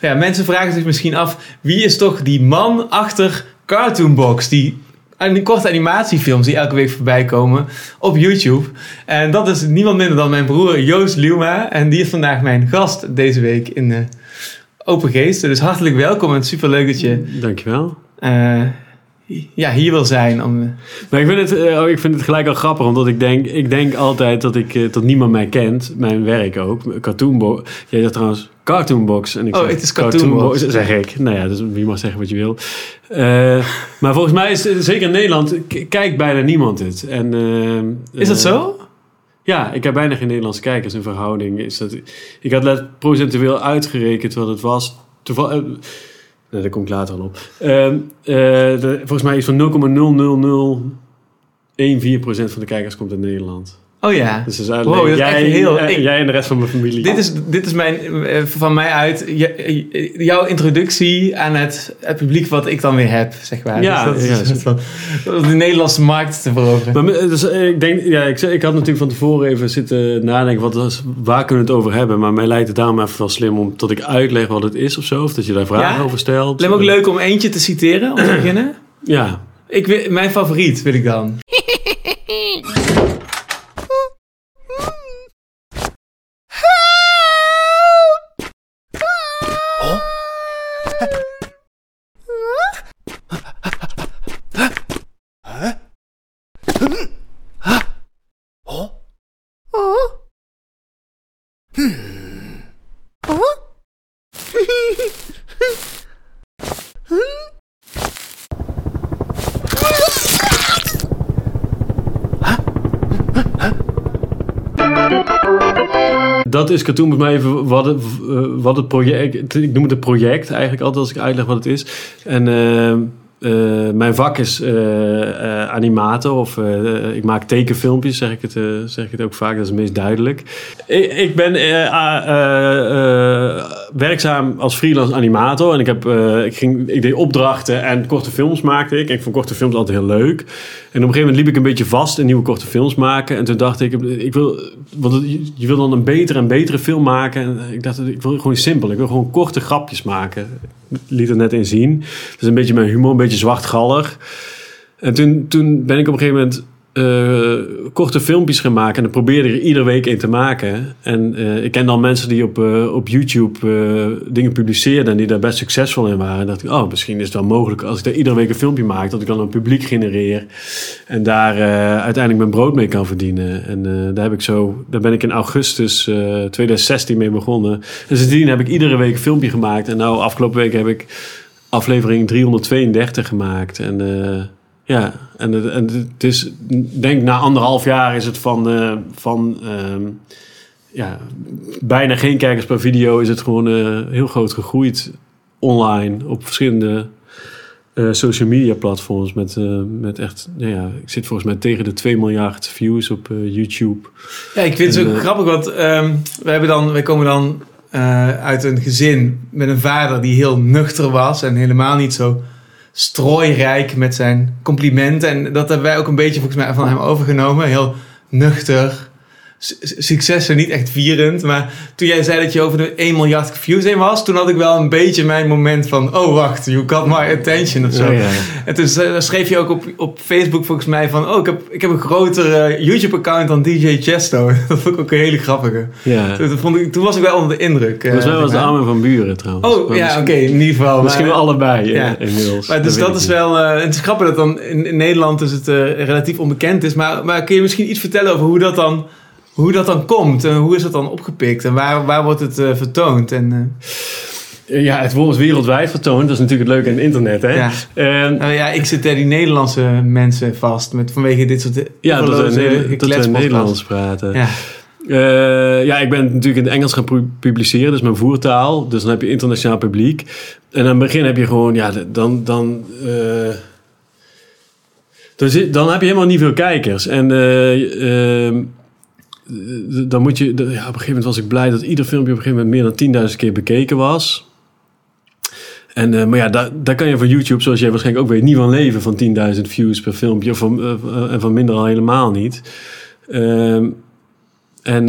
Ja, mensen vragen zich misschien af, wie is toch die man achter Cartoonbox? Die die korte animatiefilms die elke week voorbij komen op YouTube. En dat is niemand minder dan mijn broer Joost Liuma. En die is vandaag mijn gast deze week in uh, Open Geesten. Dus hartelijk welkom en superleuk dat je... Dankjewel. Uh, ja, hier wil zijn. Om... Eh, maar ik vind, het, uh, ik vind het gelijk al grappig, omdat ik denk, ik denk altijd dat, ik, uh, dat niemand mij kent. Mijn werk ook. Cartoonbox. Jij zegt trouwens Cartoonbox. En ik oh, zeg, het is Cartoonbox. Cartoonbox, zeg ik. Nou ja, dus je mag zeggen wat je wil. maar volgens mij is zeker in Nederland, kijkt bijna niemand het. En, is dat zo? Ja, ik heb bijna geen Nederlandse kijkers in verhouding. Is dat, ik had net procentueel uitgerekend wat het was. Toevallig Nee, daar kom ik later al op. Uh, de, volgens mij is van 0,00014% van de kijkers komt uit Nederland. Oh ja. Dus is eigenlijk wow, dat jij, is heel, ik, jij en de rest van mijn familie. Dit is, dit is mijn, eh, van mij uit jouw introductie aan het, het publiek wat ik dan weer heb, zeg maar. Ja, dus dat is, ja, van, de Nederlandse markt te veroveren. Maar, dus, ik denk, ja, ik, ik had natuurlijk van tevoren even zitten nadenken, wat was, waar kunnen we het over hebben? Maar mij lijkt het daarom even wel slim om dat ik uitleg wat het is of zo, of dat je daar vragen over stelt. Het lijkt me ook leuk om eentje te citeren, om te beginnen. Ja. Ik, mijn favoriet wil ik dan. is Katoen met mij even wat het, eh, wat het project... Ik noem het een project eigenlijk altijd als ik uitleg wat het is. En... Uh, uh, mijn vak is animator of ik maak tekenfilmpjes, zeg ik, het, zeg ik het ook vaak, dat is het meest duidelijk. Ik, ik ben werkzaam als freelance animator en ik, heb, ik, ging, ik deed opdrachten en korte films maakte ik. En ik vond korte films altijd heel leuk. En op een gegeven moment liep ik een beetje vast in nieuwe korte films maken. En toen dacht ik, ik wil, want je wil dan een betere en betere film maken. En ik dacht, ik wil gewoon simpel, ik wil gewoon korte grapjes maken. Ik liet het net in zien. Dus een beetje mijn humor, een beetje zwartgallig. En toen, toen ben ik op een gegeven moment uh, korte filmpjes gaan maken. En dan probeerde er iedere week een te maken. En uh, ik ken dan mensen die op, uh, op YouTube dingen publiceerden en die daar best succesvol in waren. En dacht ik, oh, misschien is het wel mogelijk als ik daar iedere week een filmpje maak, dat ik dan een publiek genereer. En daar uiteindelijk mijn brood mee kan verdienen. En daar, heb ik zo, daar ben ik in augustus 2016 mee begonnen. En sindsdien heb ik iedere week een filmpje gemaakt. En nou, afgelopen week heb ik aflevering 332 gemaakt. En ja, en, het, en het is, denk na anderhalf jaar is het van, uh, van uh, ja, bijna geen kijkers per video, is het gewoon uh, heel groot gegroeid online op verschillende uh, social media platforms. Met, met echt, nou ja, ik zit volgens mij tegen de 2 miljard views op YouTube. Ja, ik vind het zo grappig, want um, we hebben dan, wij komen dan uit een gezin met een vader die heel nuchter was en helemaal niet zo strooirijk met zijn complimenten. En dat hebben wij ook een beetje volgens mij van hem overgenomen. Heel nuchter, successen niet echt vierend. Maar toen jij zei dat je over de 1 miljard views heen was, toen had ik wel een beetje mijn moment van: oh wacht, you got my attention of zo. Ja, En toen schreef je ook op, op Facebook volgens mij van: oh, ik heb, ik heb een grotere YouTube-account dan DJ Chesto. Dat vond ik ook een hele grappige. Ja. Toen, vond ik, toen was ik wel onder de indruk. Dat was wel de Armen van Buren trouwens. Oh ja, oké, in ieder geval. Misschien wel allebei ja. inmiddels. Maar dus dat, is wel. Uh, het is grappig dat dan in, in Nederland dus het uh, relatief onbekend is. Maar, maar kun je misschien iets vertellen over hoe dat dan hoe dat dan komt en hoe is dat dan opgepikt en waar, waar wordt het uh, vertoond? En, uh... Ja, het wordt wereldwijd vertoond. Dat is natuurlijk het leuke aan het internet. Hè? Ja. Uh, nou ja, ik zit daar die Nederlandse mensen vast met, vanwege dit soort. Ja, dat we, Nederlands praten. Ja. Uh, ja, ik ben natuurlijk in het Engels gaan publiceren, dus mijn voertaal. Dus dan heb je internationaal publiek. En aan het begin heb je gewoon, ja, dan. dan dan heb je helemaal niet veel kijkers. En uh, dan moet je, ja, op een gegeven moment was ik blij dat ieder filmpje op een gegeven moment meer dan 10.000 keer bekeken was. En, uh, maar ja, daar, daar kan je van YouTube, zoals jij waarschijnlijk ook weet, niet van leven van 10.000 views per filmpje. Of van, en van minder al helemaal niet. Uh, en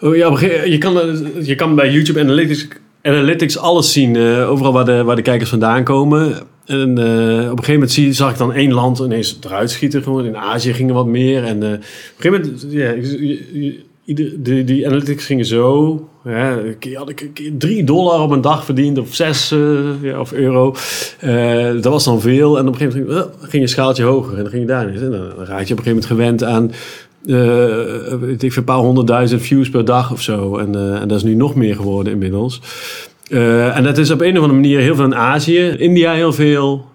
oh ja, je, kan, je kan bij YouTube Analytics analytics alles zien. eh, overal waar de, waar de kijkers vandaan komen. En eh, op een gegeven moment zie, zag ik dan één land ineens eruit schieten. Gewoon. In Azië gingen wat meer. En eh, op een gegeven moment, ja, die, die analytics gingen zo. Ja, had ik een keer drie dollar op een dag verdiend. Of zes eh, ja, of euro. Dat was dan veel. En op een gegeven moment ging, je schaaltje hoger. En dan ging je daar. En dan raak je op een gegeven moment gewend aan... ik, veel, een paar honderdduizend views per dag of zo. En, en dat is nu nog meer geworden inmiddels. Eh, en dat is op een of andere manier heel veel in Azië. India heel veel.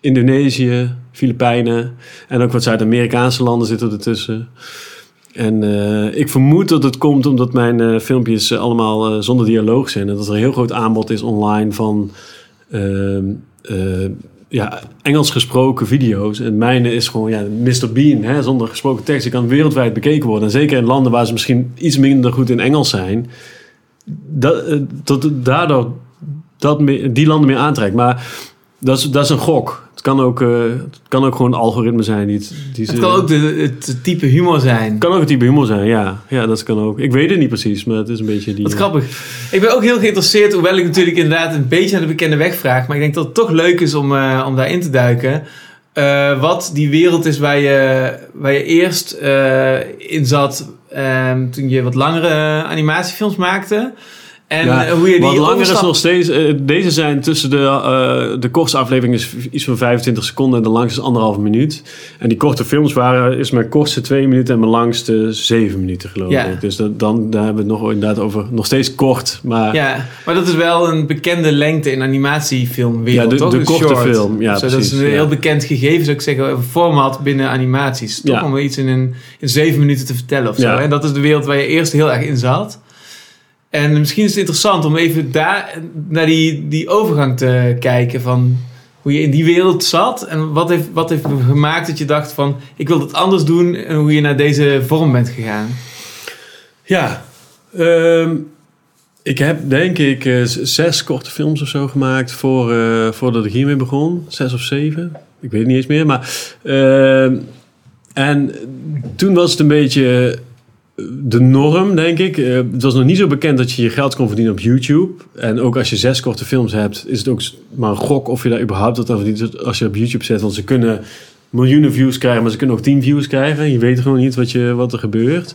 Indonesië, Filipijnen. En ook wat Zuid-Amerikaanse landen zitten ertussen. En eh, ik vermoed dat het komt omdat mijn eh, filmpjes allemaal zonder dialoog zijn. En dat er een heel groot aanbod is online van ehm, eh, ja, Engels gesproken video's. En mijne is gewoon ja, Mr. Bean, hè, zonder gesproken tekst. Die kan wereldwijd bekeken worden. En zeker in landen waar ze misschien iets minder goed in Engels zijn. Dat, eh, dat het daardoor dat die landen meer aantrekt. Maar dat is, dat is een gok. Het kan ook, eh, het kan ook gewoon een algoritme zijn. Die het, die Het kan ook de, het type humor zijn. kan ook het type humor zijn, ja. Ja, dat kan ook. Ik weet het niet precies, maar het is een beetje die... Wat grappig. Ik ben ook heel geïnteresseerd, hoewel ik natuurlijk inderdaad een beetje naar de bekende weg vraag. Maar ik denk dat het toch leuk is om, eh, om daarin te duiken. Eh, wat die wereld is waar je, waar je eerst eh, in zat ehm, toen je wat langere animatiefilms maakte. En Ja, eh, hoe je Wat die langer is nog steeds... eh, deze zijn tussen de... eh, de kortste aflevering is iets van 25 seconden en de langste is anderhalve minuut. En die korte films waren... is mijn kortste twee minuten en mijn langste zeven minuten, geloof Ja. ik. Dus dat, dan daar hebben we het nog inderdaad over... Nog steeds kort, maar... Ja, maar dat is wel een bekende lengte in animatiefilmwereld, Ja, de- toch? de korte short. film, ja, Zo, dat precies, is een ja. heel bekend gegeven, zou ik zeggen, een format binnen animaties. Toch om iets in, een, in zeven minuten te vertellen of zo. Ja. En dat is de wereld waar je eerst heel erg in zat. En misschien is het interessant om even daar naar die, die overgang te kijken van hoe je in die wereld zat en wat heeft, wat heeft gemaakt dat je dacht van ik wil het anders doen en hoe je naar deze vorm bent gegaan. Ja, ehm, ik heb denk ik eh, zes korte films of zo gemaakt voor, eh, voordat ik hiermee begon. Zes of zeven. Ik weet het niet eens meer. Maar, ehm, en toen was het een beetje de norm, denk ik. Eh, het was nog niet zo bekend dat je je geld kon verdienen op YouTube. En ook als je zes korte films hebt, is het ook maar een gok of je daar überhaupt wat aan verdient als je op YouTube zet. Want ze kunnen miljoenen views krijgen, maar ze kunnen ook tien views krijgen. Je weet gewoon niet wat, je, wat er gebeurt.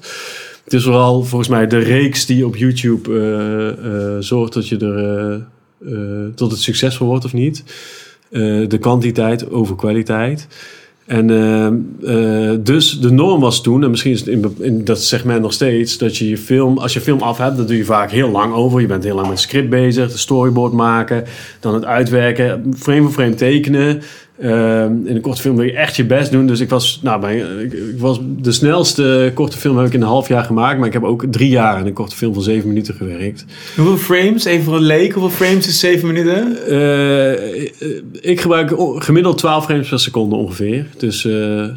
Het is vooral volgens mij de reeks die op YouTube eh, zorgt dat je er tot het succesvol wordt of niet. De kwantiteit over kwaliteit. En eh, eh, dus de norm was toen, en misschien is het in, in dat segment nog steeds, dat je je film, als je film af hebt, dat doe je vaak heel lang over. Je bent heel lang met script bezig, de storyboard maken, dan het uitwerken, frame voor frame tekenen. Eh, in een korte film wil je echt je best doen. Dus ik was, nou, ik, ik was de snelste korte film heb ik in een half jaar gemaakt, maar ik heb ook drie jaar in een korte film van zeven minuten gewerkt. Hoeveel frames, even voor een leek, hoeveel frames is zeven minuten? Eh, ik gebruik gemiddeld 12 frames per seconde ongeveer. Dus eh, eh,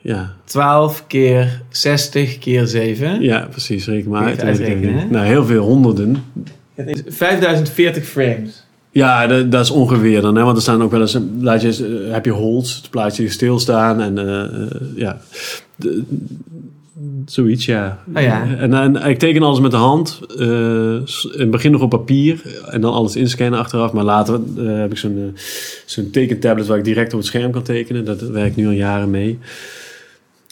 ja. 12 keer 60 keer 7. ja, precies. Reken maar uit. Nou, heel veel honderden. 5040 frames. Ja, dat, dat is ongeveer dan. Hè? Want er staan ook wel eens... Laat je, eens, eh, heb je holds, het plaatje stilstaan. En eh, eh, ja... De- zoiets, ja. Oh ja. En, en ik teken alles met de hand. eh, in het begin nog op papier. En dan alles inscannen achteraf. Maar later eh, heb ik zo'n eh, zo'n tekentablet waar ik direct op het scherm kan tekenen. Dat werkt nu al jaren mee.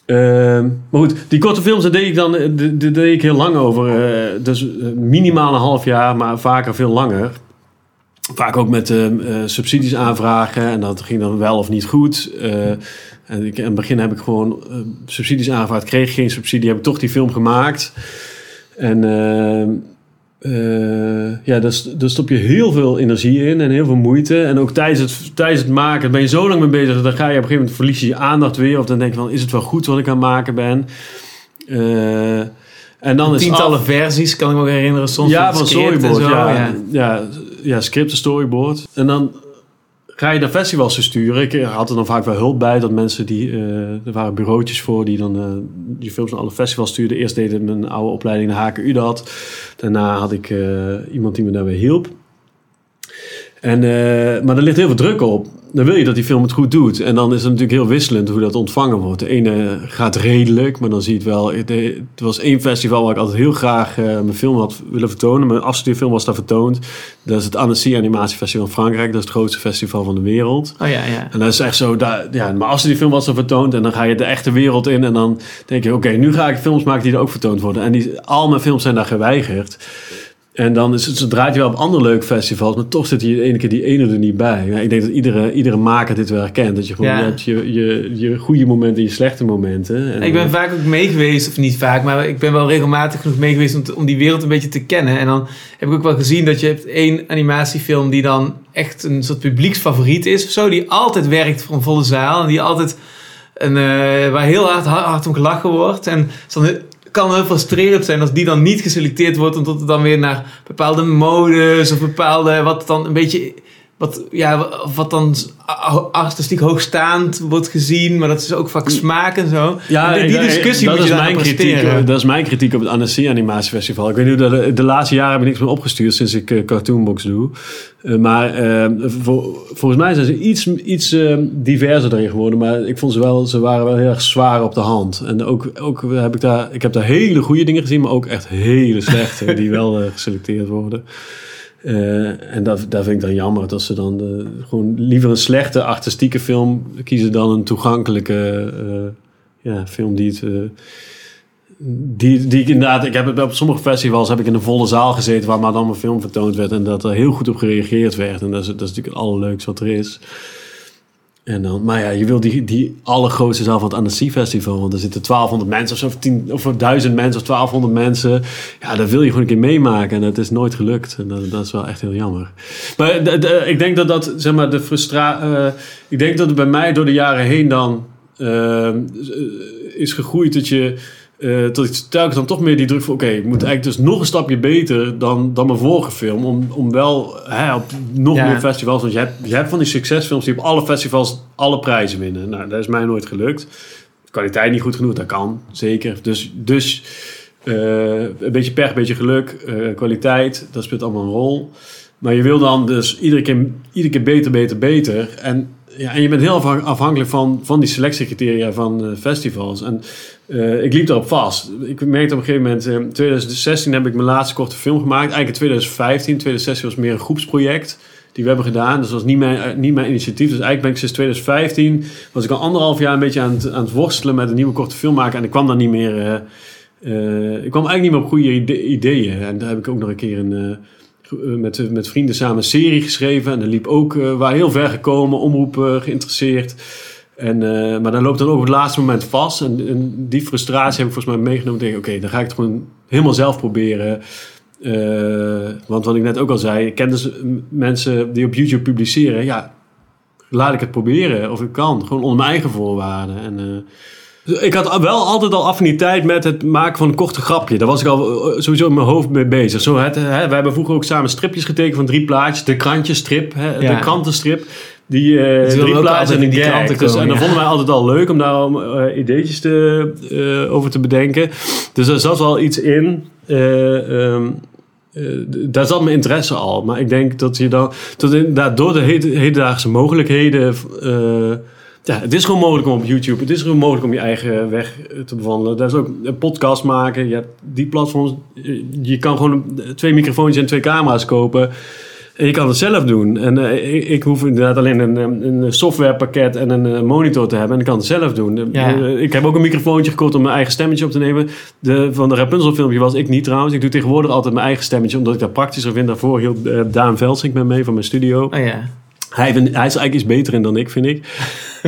Ehm, maar goed, die korte films, daar deed ik dan eh, daar- daar deed ik heel lang over. eh, dus eh, minimaal een half jaar, maar vaker veel langer. Vaak ook met eh, eh, subsidies aanvragen. En dat ging dan wel of niet goed. Eh, en ik, in het begin heb ik gewoon eh, subsidies aangevraagd. Kreeg geen subsidie, heb ik toch die film gemaakt. En ehm, eh, ja, daar, daar stop je heel veel energie in en heel veel moeite. En ook tijdens het, tijdens het maken ben je zo lang mee bezig. Dan ga je op een gegeven moment verlies je je aandacht weer. Of dan denk je van, is het wel goed wat ik aan het maken ben? Eh, en dan Tientallen versies, kan ik me ook herinneren. Soms ja, van storyboard. zo, ja, ja. ja. Ja, script en storyboard. En dan ga je naar festivals versturen. Ik had er dan vaak wel hulp bij. Dat mensen die... eh, er waren bureautjes voor die dan eh, die films naar alle festivals stuurden. Eerst deed ik mijn oude opleiding de HKU dat. Daarna had ik eh, iemand die me daarbij hielp. En, eh, maar er ligt heel veel druk op. Dan wil je dat die film het goed doet. En dan is het natuurlijk heel wisselend hoe dat ontvangen wordt. De ene gaat redelijk, maar dan zie je het wel. Het er was één festival waar ik altijd heel graag eh, mijn film had willen vertonen. Mijn afstudeerfilm was daar vertoond. Dat is het Annecy Animatiefestival in Frankrijk. Dat is het grootste festival van de wereld. Oh ja, ja. En dat is echt zo, daar, ja, mijn afstudeerfilm was dan vertoond. En dan ga je de echte wereld in. En dan denk je, oké, nu ga ik films maken die er ook vertoond worden. En die, al mijn films zijn daar geweigerd. En dan is het, draait je wel op andere leuke festivals, maar toch zit hier de ene keer die ene er niet bij. Ja, ik denk dat iedere, iedere maker dit wel herkent. Dat je gewoon Ja. je hebt je, je, je goede momenten en je slechte momenten. En, Ik ben eh, vaak ook mee geweest, of niet vaak, maar ik ben wel regelmatig genoeg mee geweest om, om die wereld een beetje te kennen. En dan heb ik ook wel gezien dat je hebt één animatiefilm die dan echt een soort publieksfavoriet is of zo. Die altijd werkt voor een volle zaal en die altijd eh, waar heel hard, hard, hard om gelachen wordt. En dan heel- kan heel frustrerend zijn als die dan niet geselecteerd wordt, omdat het dan weer naar bepaalde modes of bepaalde, wat dan een beetje wat, ja, wat dan artistiek hoogstaand wordt gezien, maar dat is ook vaak smaak en zo. Ja, En die, discussie dat moet je is mijn kritiek. presteren. Dat is mijn kritiek op het Annecy Animatiefestival. Ik weet niet, de, de laatste jaren heb ik niks meer opgestuurd sinds ik eh, Cartoonbox doe. Eh, maar eh, volgens mij zijn ze iets, iets eh, diverser erin geworden. Maar ik vond ze wel, ze waren wel heel erg zwaar op de hand. En ook, ook heb ik daar, ik heb daar hele goede dingen gezien, maar ook echt hele slechte die wel eh, geselecteerd worden. Eh, en dat, vind ik dan jammer dat ze dan gewoon liever een slechte artistieke film kiezen dan een toegankelijke eh, ja, film die het. eh, die, die inderdaad, ik heb op sommige festivals heb ik in een volle zaal gezeten waar maar dan mijn film vertoond werd en dat er heel goed op gereageerd werd. En dat is, dat is natuurlijk het allerleukste wat er is. En dan, maar ja, je wil die, die allergrootste zaal van het Annecy Festival, want er zitten 1200 mensen of zo, of, 10, of 1000 mensen of 1200 mensen. Ja, dat wil je gewoon een keer meemaken en dat is nooit gelukt. En dat, is wel echt heel jammer. Maar ik denk dat dat, zeg maar, de frustratie. ik denk dat het bij mij door de jaren heen dan eh, is gegroeid dat je. Eh dat ik telkens dan toch meer die druk van... oké, ik moet eigenlijk dus nog een stapje beter dan, dan mijn vorige film... om, om wel hè, op nog Ja. meer festivals... want je hebt, je hebt van die succesfilms die op alle festivals alle prijzen winnen. Nou, dat is mij nooit gelukt. Kwaliteit niet goed genoeg, dat kan, zeker. Dus, dus eh, een beetje pech, een beetje geluk, eh, kwaliteit, dat speelt allemaal een rol. Maar je wil dan dus iedere keer, iedere keer beter, beter, beter. En, ja, en je bent heel afhan- afhankelijk van, van die selectiecriteria van festivals. En eh, ik liep daarop vast. Ik merkte op een gegeven moment, eh, in 2016 heb ik mijn laatste korte film gemaakt. Eigenlijk in 2015. 2016 was meer een groepsproject die we hebben gedaan. Dus dat was niet mijn, eh, niet mijn initiatief. Dus eigenlijk ben ik sinds 2015, was ik al anderhalf jaar een beetje aan het, aan het worstelen met een nieuwe korte film maken. En ik kwam dan niet meer... ik kwam eigenlijk niet meer op goede ide- ideeën. En daar heb ik ook nog een keer een, met, met vrienden samen een serie geschreven. En dat liep ook, waar heel ver gekomen, omroep eh, geïnteresseerd. En, eh, maar dan loopt dan ook op het laatste moment vast. En, en die frustratie heb ik volgens mij meegenomen. Denk oké, dan ga ik het gewoon helemaal zelf proberen. Eh, want wat ik net ook al zei, ik ken dus mensen die op YouTube publiceren. Ja, laat ik het proberen of ik kan. Gewoon onder mijn eigen voorwaarden. En, eh, ik had wel altijd al affiniteit met het maken van een korte grapje. Daar was ik al sowieso in mijn hoofd mee bezig. Zo het, hè, we hebben vroeger ook samen stripjes getekend van drie plaatjes. De krantjestrip, hè, Ja. de krantenstrip. Die wilden drie altijd en in die kranten Dus, komen, en dat ja. vonden wij altijd al leuk om daar eh, ideetjes te, eh, over te bedenken. Dus er zat wel iets in. Eh, ehm, eh, daar zat mijn interesse al. Maar ik denk dat je dan... Dat inderdaad door de heden- hedendaagse mogelijkheden... ja, het is gewoon mogelijk om op YouTube... Het is gewoon mogelijk om je eigen weg te bewandelen. Dat is ook een podcast maken. Je hebt die platforms... Je, je kan gewoon twee microfoons en twee camera's kopen... Je kan het zelf doen. En eh, ik, ik hoef inderdaad alleen een, een softwarepakket en een eh, monitor te hebben. En ik kan het zelf doen. Ja. Ik heb ook een microfoontje gekocht om mijn eigen stemmetje op te nemen. De, van de Rapunzel filmpje was ik niet trouwens. Ik doe tegenwoordig altijd mijn eigen stemmetje, omdat ik dat praktischer vind. Daarvoor hield eh, Daan Velsink met mee van mijn studio. Oh ja. Hij, vind- hij is eigenlijk iets beter in dan ik, vind ik.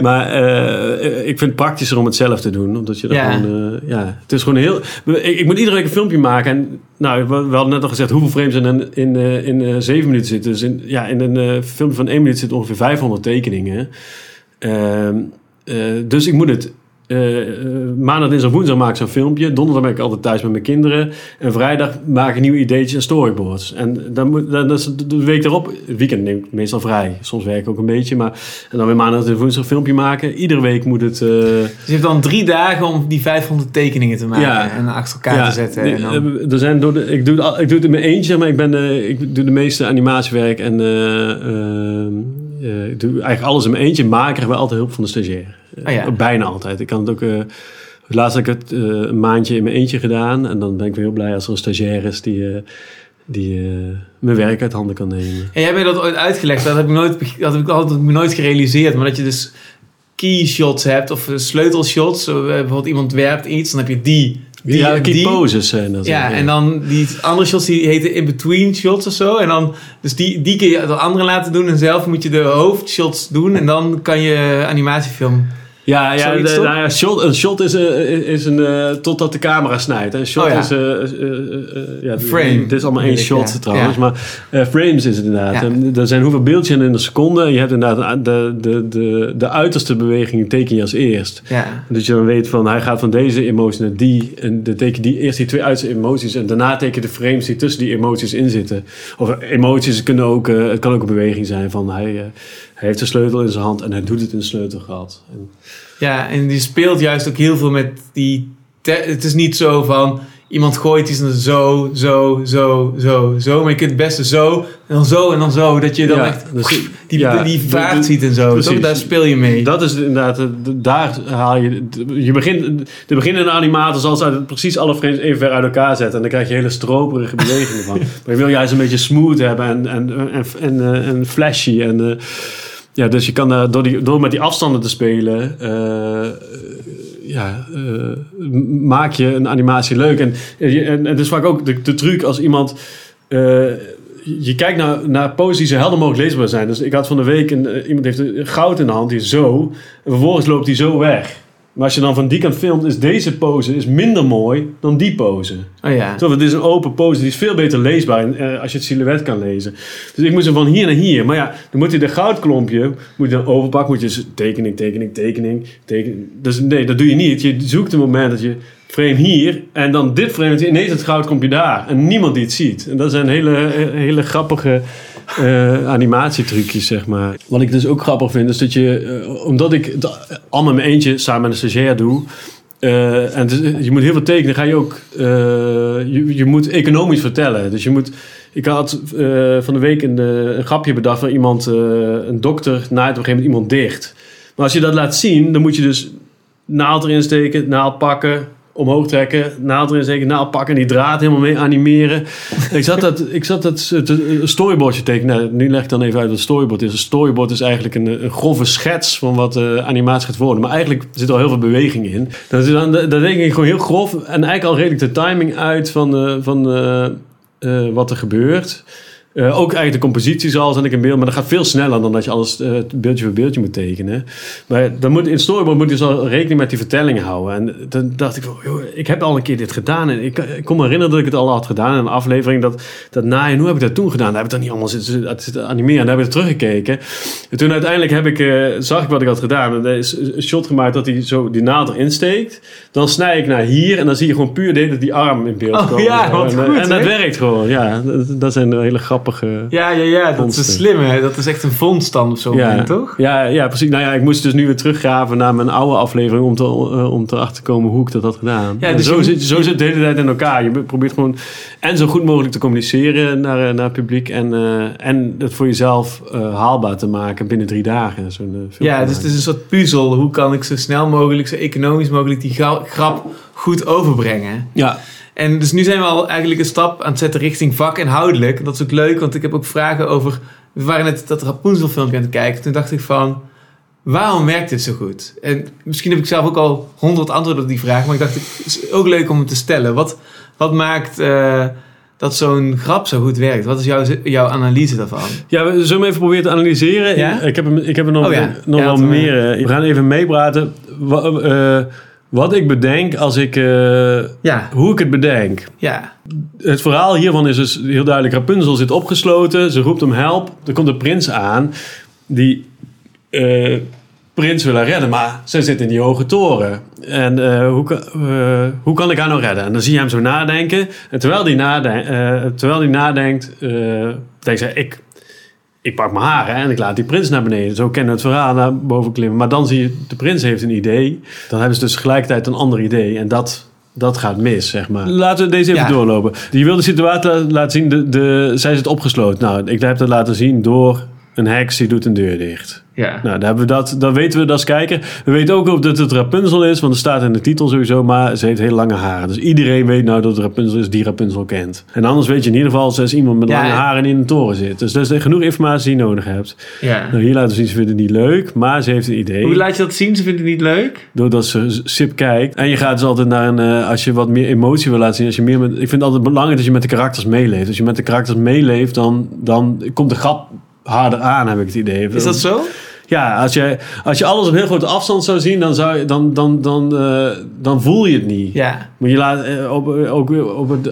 maar eh, ik vind het praktischer om het zelf te doen. Omdat je Ja. gewoon... eh, ja, het is gewoon heel... Ik, ik moet iedere week een filmpje maken. En nou, we, we hadden net al gezegd hoeveel frames in, een, in, eh, in eh, zeven minuten zitten. Dus in, ja, in een eh, filmpje van één minuut zitten ongeveer 500 tekeningen. Ehm, eh, dus ik moet het eh, eh, maandag, dinsdag, woensdag maak ik zo'n filmpje. Donderdag ben ik altijd thuis met mijn kinderen. En vrijdag maak ik nieuwe ideetjes en storyboards. En dan moet, dan, is de week erop, het weekend neem ik meestal vrij. Soms werk ik ook een beetje. Maar, en dan weer maandag, dinsdag, woensdag een filmpje maken. Iedere week moet het... eh, Dus je hebt dan drie dagen om die 500 tekeningen te maken Ja. en achter elkaar te zetten. En dan, er zijn door de, ik, doe, het ik doe het in mijn eentje, maar ik, ben, eh, ik doe de meeste animatiewerk en eh, ik doe eigenlijk alles in mijn eentje. Maar ik krijg wel altijd hulp van de stagiair. Oh ja. Eh, Bijna altijd. Ik kan het ook... eh laatst heb ik het een maandje in mijn eentje gedaan. En dan ben ik weer heel blij als er een stagiair is die, die mijn werk uit handen kan nemen. En jij hebt dat ooit uitgelegd, dat heb ik nooit, dat heb ik altijd nooit gerealiseerd. Maar dat je dus key shots hebt of sleutelshots. Bijvoorbeeld iemand werpt iets, dan heb je die. Die ja, die. poses zijn dat. Ja, en dan die andere shots die heten in-between shots of zo. En dan, dus die, die kun je door anderen laten doen. En zelf moet je de hoofdshots doen. En dan kan je animatiefilm. Ja, ja, de- nou ja shot, een shot is, eh, is een eh, totdat de camera snijdt. Een shot Oh ja. is eh, eh, ja, Frame. Dit is allemaal één ik, shot trouwens, maar frames is het inderdaad. En er zijn hoeveel beeldjes in een seconde. En je hebt inderdaad de, de, de, de uiterste beweging teken je als eerst. Dus je dan weet van hij gaat van deze emotie naar die. En dan teken die eerst die twee uiterste emoties. En daarna teken de frames die tussen die emoties in zitten. Of emoties kunnen ook, het kan ook een beweging zijn van hij, hij heeft de sleutel in zijn hand en hij doet het in een sleutelgat. En, Ja, en die speelt juist ook heel veel met die... het is niet zo van... Iemand gooit iets en zo, zo, zo, zo, zo. Maar je kunt het beste zo, en dan zo en dan zo. Dat je dan Ja, echt dus- die, ja, die vaart de- ziet en zo. precies. Daar speel je mee. Dat is inderdaad, eh, daar haal je. Je begint, de beginnende animator zal uit- precies alle frames even ver uit elkaar zetten. En dan krijg je hele stroperige bewegingen van. Maar je wil juist een beetje smooth hebben en, en, en, en, eh, en flashy. En, eh, ja, dus je kan daar, door, die, door met die afstanden te spelen, ja, eh, maak je een animatie leuk. En, en, en is vaak ook de, de truc als iemand. eh, je kijkt naar, naar poses die zo helder mogelijk leesbaar zijn. Dus ik had van de week een, eh, iemand heeft goud in de hand, die is zo. En vervolgens loopt die zo weg. Maar als je dan van die kant filmt, is deze pose is minder mooi dan die pose. Oh ja. Toch, het is een open pose, die is veel beter leesbaar eh, als je het silhouet kan lezen. Dus ik moest hem van hier naar hier. Maar ja, dan moet je de goudklompje, moet je dan overpakken, moet je tekening, tekening, tekening, tekening. Dus nee, dat doe je niet. Je zoekt een moment dat je frame hier en dan dit frame, je ineens het goudklompje daar. En niemand die het ziet. En dat zijn hele, eh, hele grappige eh, animatietrucjes, zeg maar. Wat ik dus ook grappig vind, is dat je, eh, omdat ik allemaal mijn eentje samen met een stagiair doe, eh, en dus, je moet heel veel tekenen, ga je ook, je, je moet economisch vertellen. Dus je moet, ik had van de week een, een grapje bedacht van iemand, een dokter naait op een gegeven moment iemand dicht. Maar als je dat laat zien, dan moet je dus naald erin steken, naald pakken, omhoog trekken, naald erin steken, naald pakken en die draad helemaal mee animeren. ik zat dat, ik zat dat storyboardje tekenen. Nou, nu leg ik dan even uit wat storyboard is. Een storyboard is eigenlijk een, een grove schets van wat de animatie gaat worden. Maar eigenlijk zit er al heel veel beweging in. Dan, dan, dan denk ik gewoon heel grof en eigenlijk al redelijk de timing uit van, eh, van eh, wat er gebeurt. Eh, ook eigenlijk de compositie zoals en ik in beeld, maar dat gaat veel sneller dan dat je alles eh, beeldje voor beeldje moet tekenen. Maar dan moet, in storyboard moet je dus al rekening met die vertelling houden. En dan dacht ik van, joh, ik heb al een keer dit gedaan. En ik, ik kon me herinneren dat ik het al had gedaan in een aflevering. Dat, dat naaien, hoe heb ik dat toen gedaan? Daar heb ik dan niet allemaal zitten, zitten animeren. En daar heb ik teruggekeken. En toen uiteindelijk heb ik, eh, zag ik wat ik had gedaan. En er is een shot gemaakt dat hij zo die naald erin steekt. Dan snij ik naar hier en dan zie je gewoon puur tijd die arm in beeld Oh komen. ja, wat en, goed, En dat werkt gewoon, ja. Dat, dat zijn hele grappige... Ja, ja, ja. Dat Vondsten. is slim, hè. Dat is echt een vondst dan op zo'n Ja, moment, toch? Ja, ja, precies. Nou ja, ik moest dus nu weer teruggraven naar mijn oude aflevering om, te, eh, om erachter te komen hoe ik dat had gedaan. Ja, dus zo, je zit, zo zit het de hele tijd in elkaar. Je probeert gewoon en zo goed mogelijk te communiceren naar, eh, naar het publiek en, eh, en het voor jezelf haalbaar te maken binnen drie dagen. Zo'n, Ja, dus het is een soort puzzel. Hoe kan ik zo snel mogelijk, zo economisch mogelijk die gra- grap goed overbrengen? Ja, En dus nu zijn we al eigenlijk een stap aan het zetten richting vakinhoudelijk. Dat is ook leuk, want ik heb ook vragen over... We waren net dat Rapunzel filmpje aan het kijken. Toen dacht ik van, waarom werkt dit zo goed? En misschien heb ik zelf ook al honderd antwoorden op die vraag. Maar ik dacht, het is ook leuk om hem te stellen. Wat, wat maakt eh, dat zo'n grap zo goed werkt? Wat is jouw, jouw analyse daarvan? Ja, we zullen hem even proberen te analyseren. Ja? Ik, heb hem, ik heb er nog, Oh ja. nog Ja, wel meer. eh, We gaan even meepraten. Eh, wat ik bedenk als ik... eh, Ja, hoe ik het bedenk. ja. Het verhaal hiervan is dus heel duidelijk. Rapunzel zit opgesloten. Ze roept om help. Er komt de prins aan. Die eh, prins willen redden, maar ze zit in die hoge toren. En eh, hoe, kan- hoe kan ik haar nou redden? En dan zie je hem zo nadenken. En terwijl hij nade terwijl die nadenkt, denkt hij, ik, ik pak mijn haren en ik laat die prins naar beneden. Zo kennen we het verhaal naar boven klimmen. Maar dan zie je, de prins heeft een idee. Dan hebben ze dus tegelijkertijd een ander idee. En dat, dat gaat mis, zeg maar. Laten we deze even Ja. doorlopen. Die wil de situatie la- laten zien. De, de, zij zit opgesloten. Nou, ik heb dat laten zien door een heks die doet een deur dicht. Ja. Nou, dan, hebben we dat, dan weten we als kijker. We weten ook of dat het Rapunzel is, want er staat in de titel sowieso, maar ze heeft hele lange haren. Dus iedereen weet nou dat het Rapunzel is die Rapunzel kent. En anders weet je in ieder geval, ze is iemand met Ja, lange en- haren in een toren zit. Dus dat is genoeg informatie die je nodig hebt. ja. Nou, hier laten we zien, ze vindt het niet leuk, maar ze heeft een idee. Hoe laat je dat zien? Ze vindt het niet leuk. Doordat ze sip kijkt. En je gaat dus altijd naar een... eh, als je wat meer emotie wil laten zien. Als je meer met, ik vind het altijd belangrijk dat je met de karakters meeleeft. Als je met de karakters meeleeft, dan, dan komt de grap harder aan, heb ik het idee. Is dat zo? Ja, als je, als je alles op heel grote afstand zou zien, dan, zou je, dan, dan, dan, eh, dan voel je het niet. Ja. Maar je laat eh, op, ook weer op het,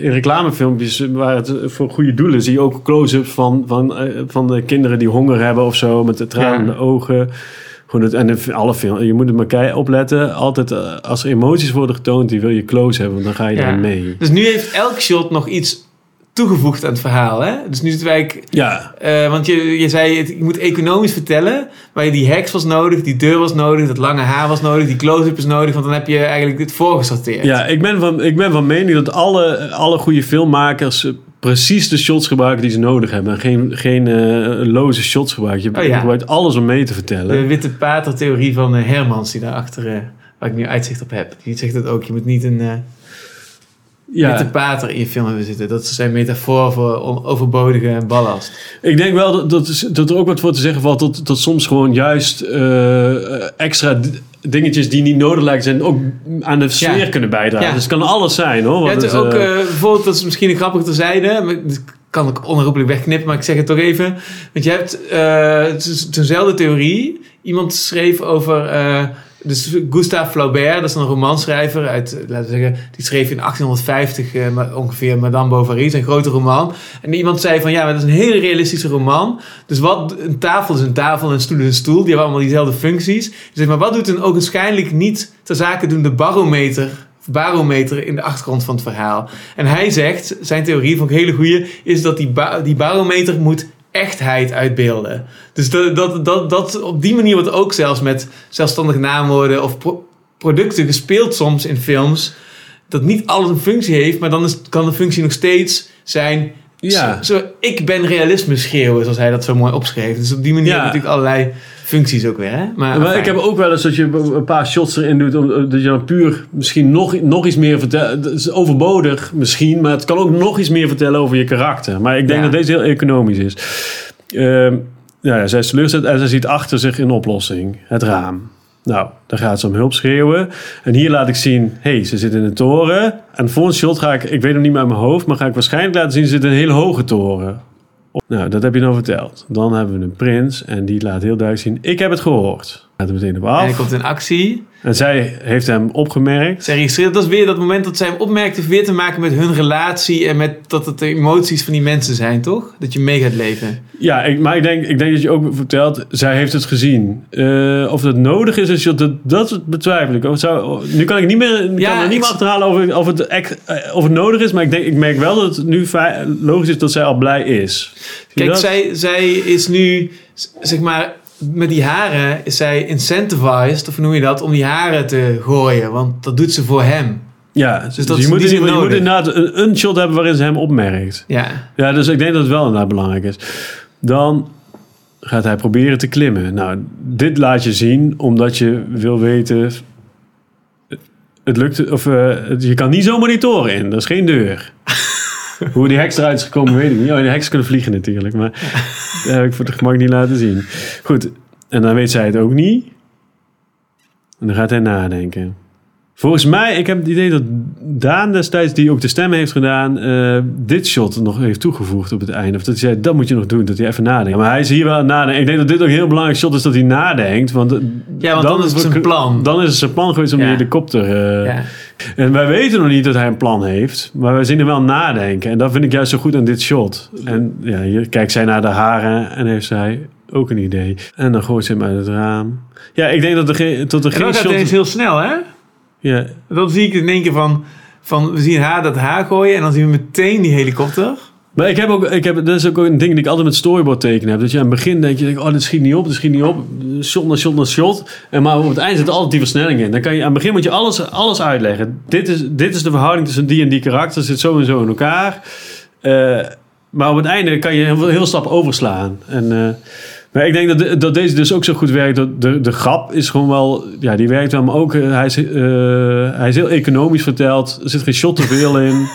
in reclamefilmpjes waar het voor goede doelen zie je ook close-ups van, van, eh, van de kinderen die honger hebben of zo, met de tranen in Ja. de ogen. Gewoon het, en alle film, je moet er maar kei- opletten. Altijd eh, als er emoties worden getoond, die wil je close hebben, want dan ga je Ja. erin mee. Dus nu heeft elk shot nog iets toegevoegd aan het verhaal. Hè? Dus nu zitten wij... Ja, eh, want je, je zei, het, je moet economisch vertellen. Maar die heks was nodig, die deur was nodig, dat lange haar was nodig, die close-up is nodig. Want dan heb je eigenlijk dit voorgesorteerd. ja ik, ben van, ik ben van mening dat alle, alle goede filmmakers precies de shots gebruiken die ze nodig hebben. En geen, geen eh, loze shots gebruiken. Je Oh ja. gebruikt alles om mee te vertellen. De witte pater-theorie van eh, Hermans, die daarachter, waar ik nu uitzicht op heb. Die zegt het ook. Je moet niet een ja. witte pater in je film hebben zitten. Dat is zijn metafoor voor overbodige ballast. Ik denk wel dat, dat, is- dat er ook wat voor te zeggen valt. Dat, dat soms gewoon juist eh, extra dingetjes die niet nodig lijken zijn... ook aan de sfeer Ja. kunnen bijdragen. Ja. Dus het kan alles zijn hoor. Ja, het is ook eh, eh, bijvoorbeeld, dat is misschien een grappig terzijde. maar Dat kan ik onherroepelijk wegknippen, maar ik zeg het toch even. Want je hebt is dezelfde theorie. Iemand schreef over... dus Gustave Flaubert, dat is een romanschrijver uit, eh, laten zeggen, die schreef in 1850 eh, ongeveer Madame Bovary, zijn grote roman. En iemand zei van, ja, maar dat is een hele realistische roman. Dus wat, een tafel is een tafel en een stoel is een stoel. Die hebben allemaal diezelfde functies. Zeg maar, wat doet een ogenschijnlijk niet ter zake doende barometer barometer in de achtergrond van het verhaal? En hij zegt, zijn theorie vond ik hele goeie, is dat die, die barometer moet echtheid uitbeelden. Dus dat, dat, dat, dat op die manier wordt ook zelfs met zelfstandige naamwoorden of pro- producten gespeeld soms in films. Dat niet alles een functie heeft, maar dan kan de functie nog steeds zijn. Ja. Zo, zo, ik ben realisme schreeuwen, zoals hij dat zo mooi opschreef. Dus op die manier Ja. natuurlijk allerlei functies ook weer. Hè? Maar, maar ik heb ook wel eens dat je een paar shots erin doet, om- dat je dan puur misschien nog, nog iets meer vertelt. Het is overbodig misschien, maar het kan ook nog iets meer vertellen over je karakter. Maar ik denk Ja. dat deze heel economisch is. Ehm, nou ja, zij is teleurgesteld en zij ziet achter zich een oplossing: het raam. Nou, daar gaat ze om hulp schreeuwen. En hier laat ik zien, hé, hey, ze zit in een toren. En de volgende shot ga ik, ik weet hem niet meer uit mijn hoofd, maar ga ik waarschijnlijk laten zien, ze zit in een hele hoge toren. Nou, dat heb je nou verteld. Dan hebben we een prins en die laat heel duidelijk zien, ik heb het gehoord. Gaat meteen op En hij komt in actie. En zij heeft hem opgemerkt. Zij registreert. Dat is weer dat moment dat zij hem opmerkt. heeft weer te maken met hun relatie. En met dat het de emoties van die mensen zijn, toch? Dat je mee gaat leven. Ja, ik, maar ik denk, ik denk dat je ook vertelt, zij heeft het gezien. Eh, of dat nodig is, is dat, dat, betwijfel ik. Of zou, nu kan ik niet meer, Ja, kan er niet meer achterhalen of, het- of, het, eh, of het nodig is. Maar ik, denk, ik merk wel dat het nu logisch is dat zij al blij is. Kijk, dat? zij, zij is nu, zeg maar, met die haren is zij incentivized, of noem je dat, om die haren te gooien. Want dat doet ze voor hem. Ja, dus, dat is je, moet, je, moet inderdaad een, een shot hebben waarin ze hem opmerkt. Ja. Ja, dus ik denk dat het wel inderdaad belangrijk is. Dan gaat hij proberen te klimmen. Nou, dit laat je zien omdat je wil weten... Het lukt, of eh, je kan niet zomaar die toren in. Dat is geen deur. Hoe die heks eruit is gekomen, weet ik niet. Oh, die heks kunnen vliegen natuurlijk. Maar dat heb ik voor het gemak niet laten zien. Goed, en dan weet zij het ook niet. En dan gaat hij nadenken. Volgens mij, ik heb het idee dat Daan destijds, die ook de stem heeft gedaan, eh, dit shot nog heeft toegevoegd op het einde. Of dat hij zei, dat moet je nog doen, dat hij even nadenkt. Maar hij is hier wel aan het nadenken. Ik denk dat dit ook een heel belangrijk shot is dat hij nadenkt. Want, eh, Ja, want dan is het zijn plan. Dan is het zijn plan geweest om Ja. die helikopter... eh, ja. En wij weten nog niet dat hij een plan heeft, maar wij zien hem wel nadenken. En dat vind ik juist zo goed aan dit shot. En ja, hier kijkt zij naar de haren en heeft zij... ook een idee. En dan gooit ze hem uit het raam. Ja, ik denk dat er geen, tot er En geen gaat heel snel, hè? Ja, Dan zie ik in één keer van, van we zien haar dat haar gooien en dan zien we meteen die helikopter. Maar ik heb ook, ik heb, dat is ook een ding die ik altijd met storyboard tekenen heb. Dat je aan het begin denk je, oh, dit schiet niet op, dit schiet niet op. Shot na shot na shot. En maar op het eind zit altijd die versnelling in. Dan kan je, aan het begin moet je alles, alles uitleggen. Dit is, dit is de verhouding tussen die en die karakter. Zit zo en zo in elkaar. Eh, maar op het einde kan je heel veel, heel veel stappen overslaan. En, eh, maar ik denk dat, dat deze dus ook zo goed werkt. Dat de, de grap is gewoon wel, ja, die werkt wel. Maar ook, eh, hij, is, eh, hij is heel economisch verteld. Er zit geen shot te veel in.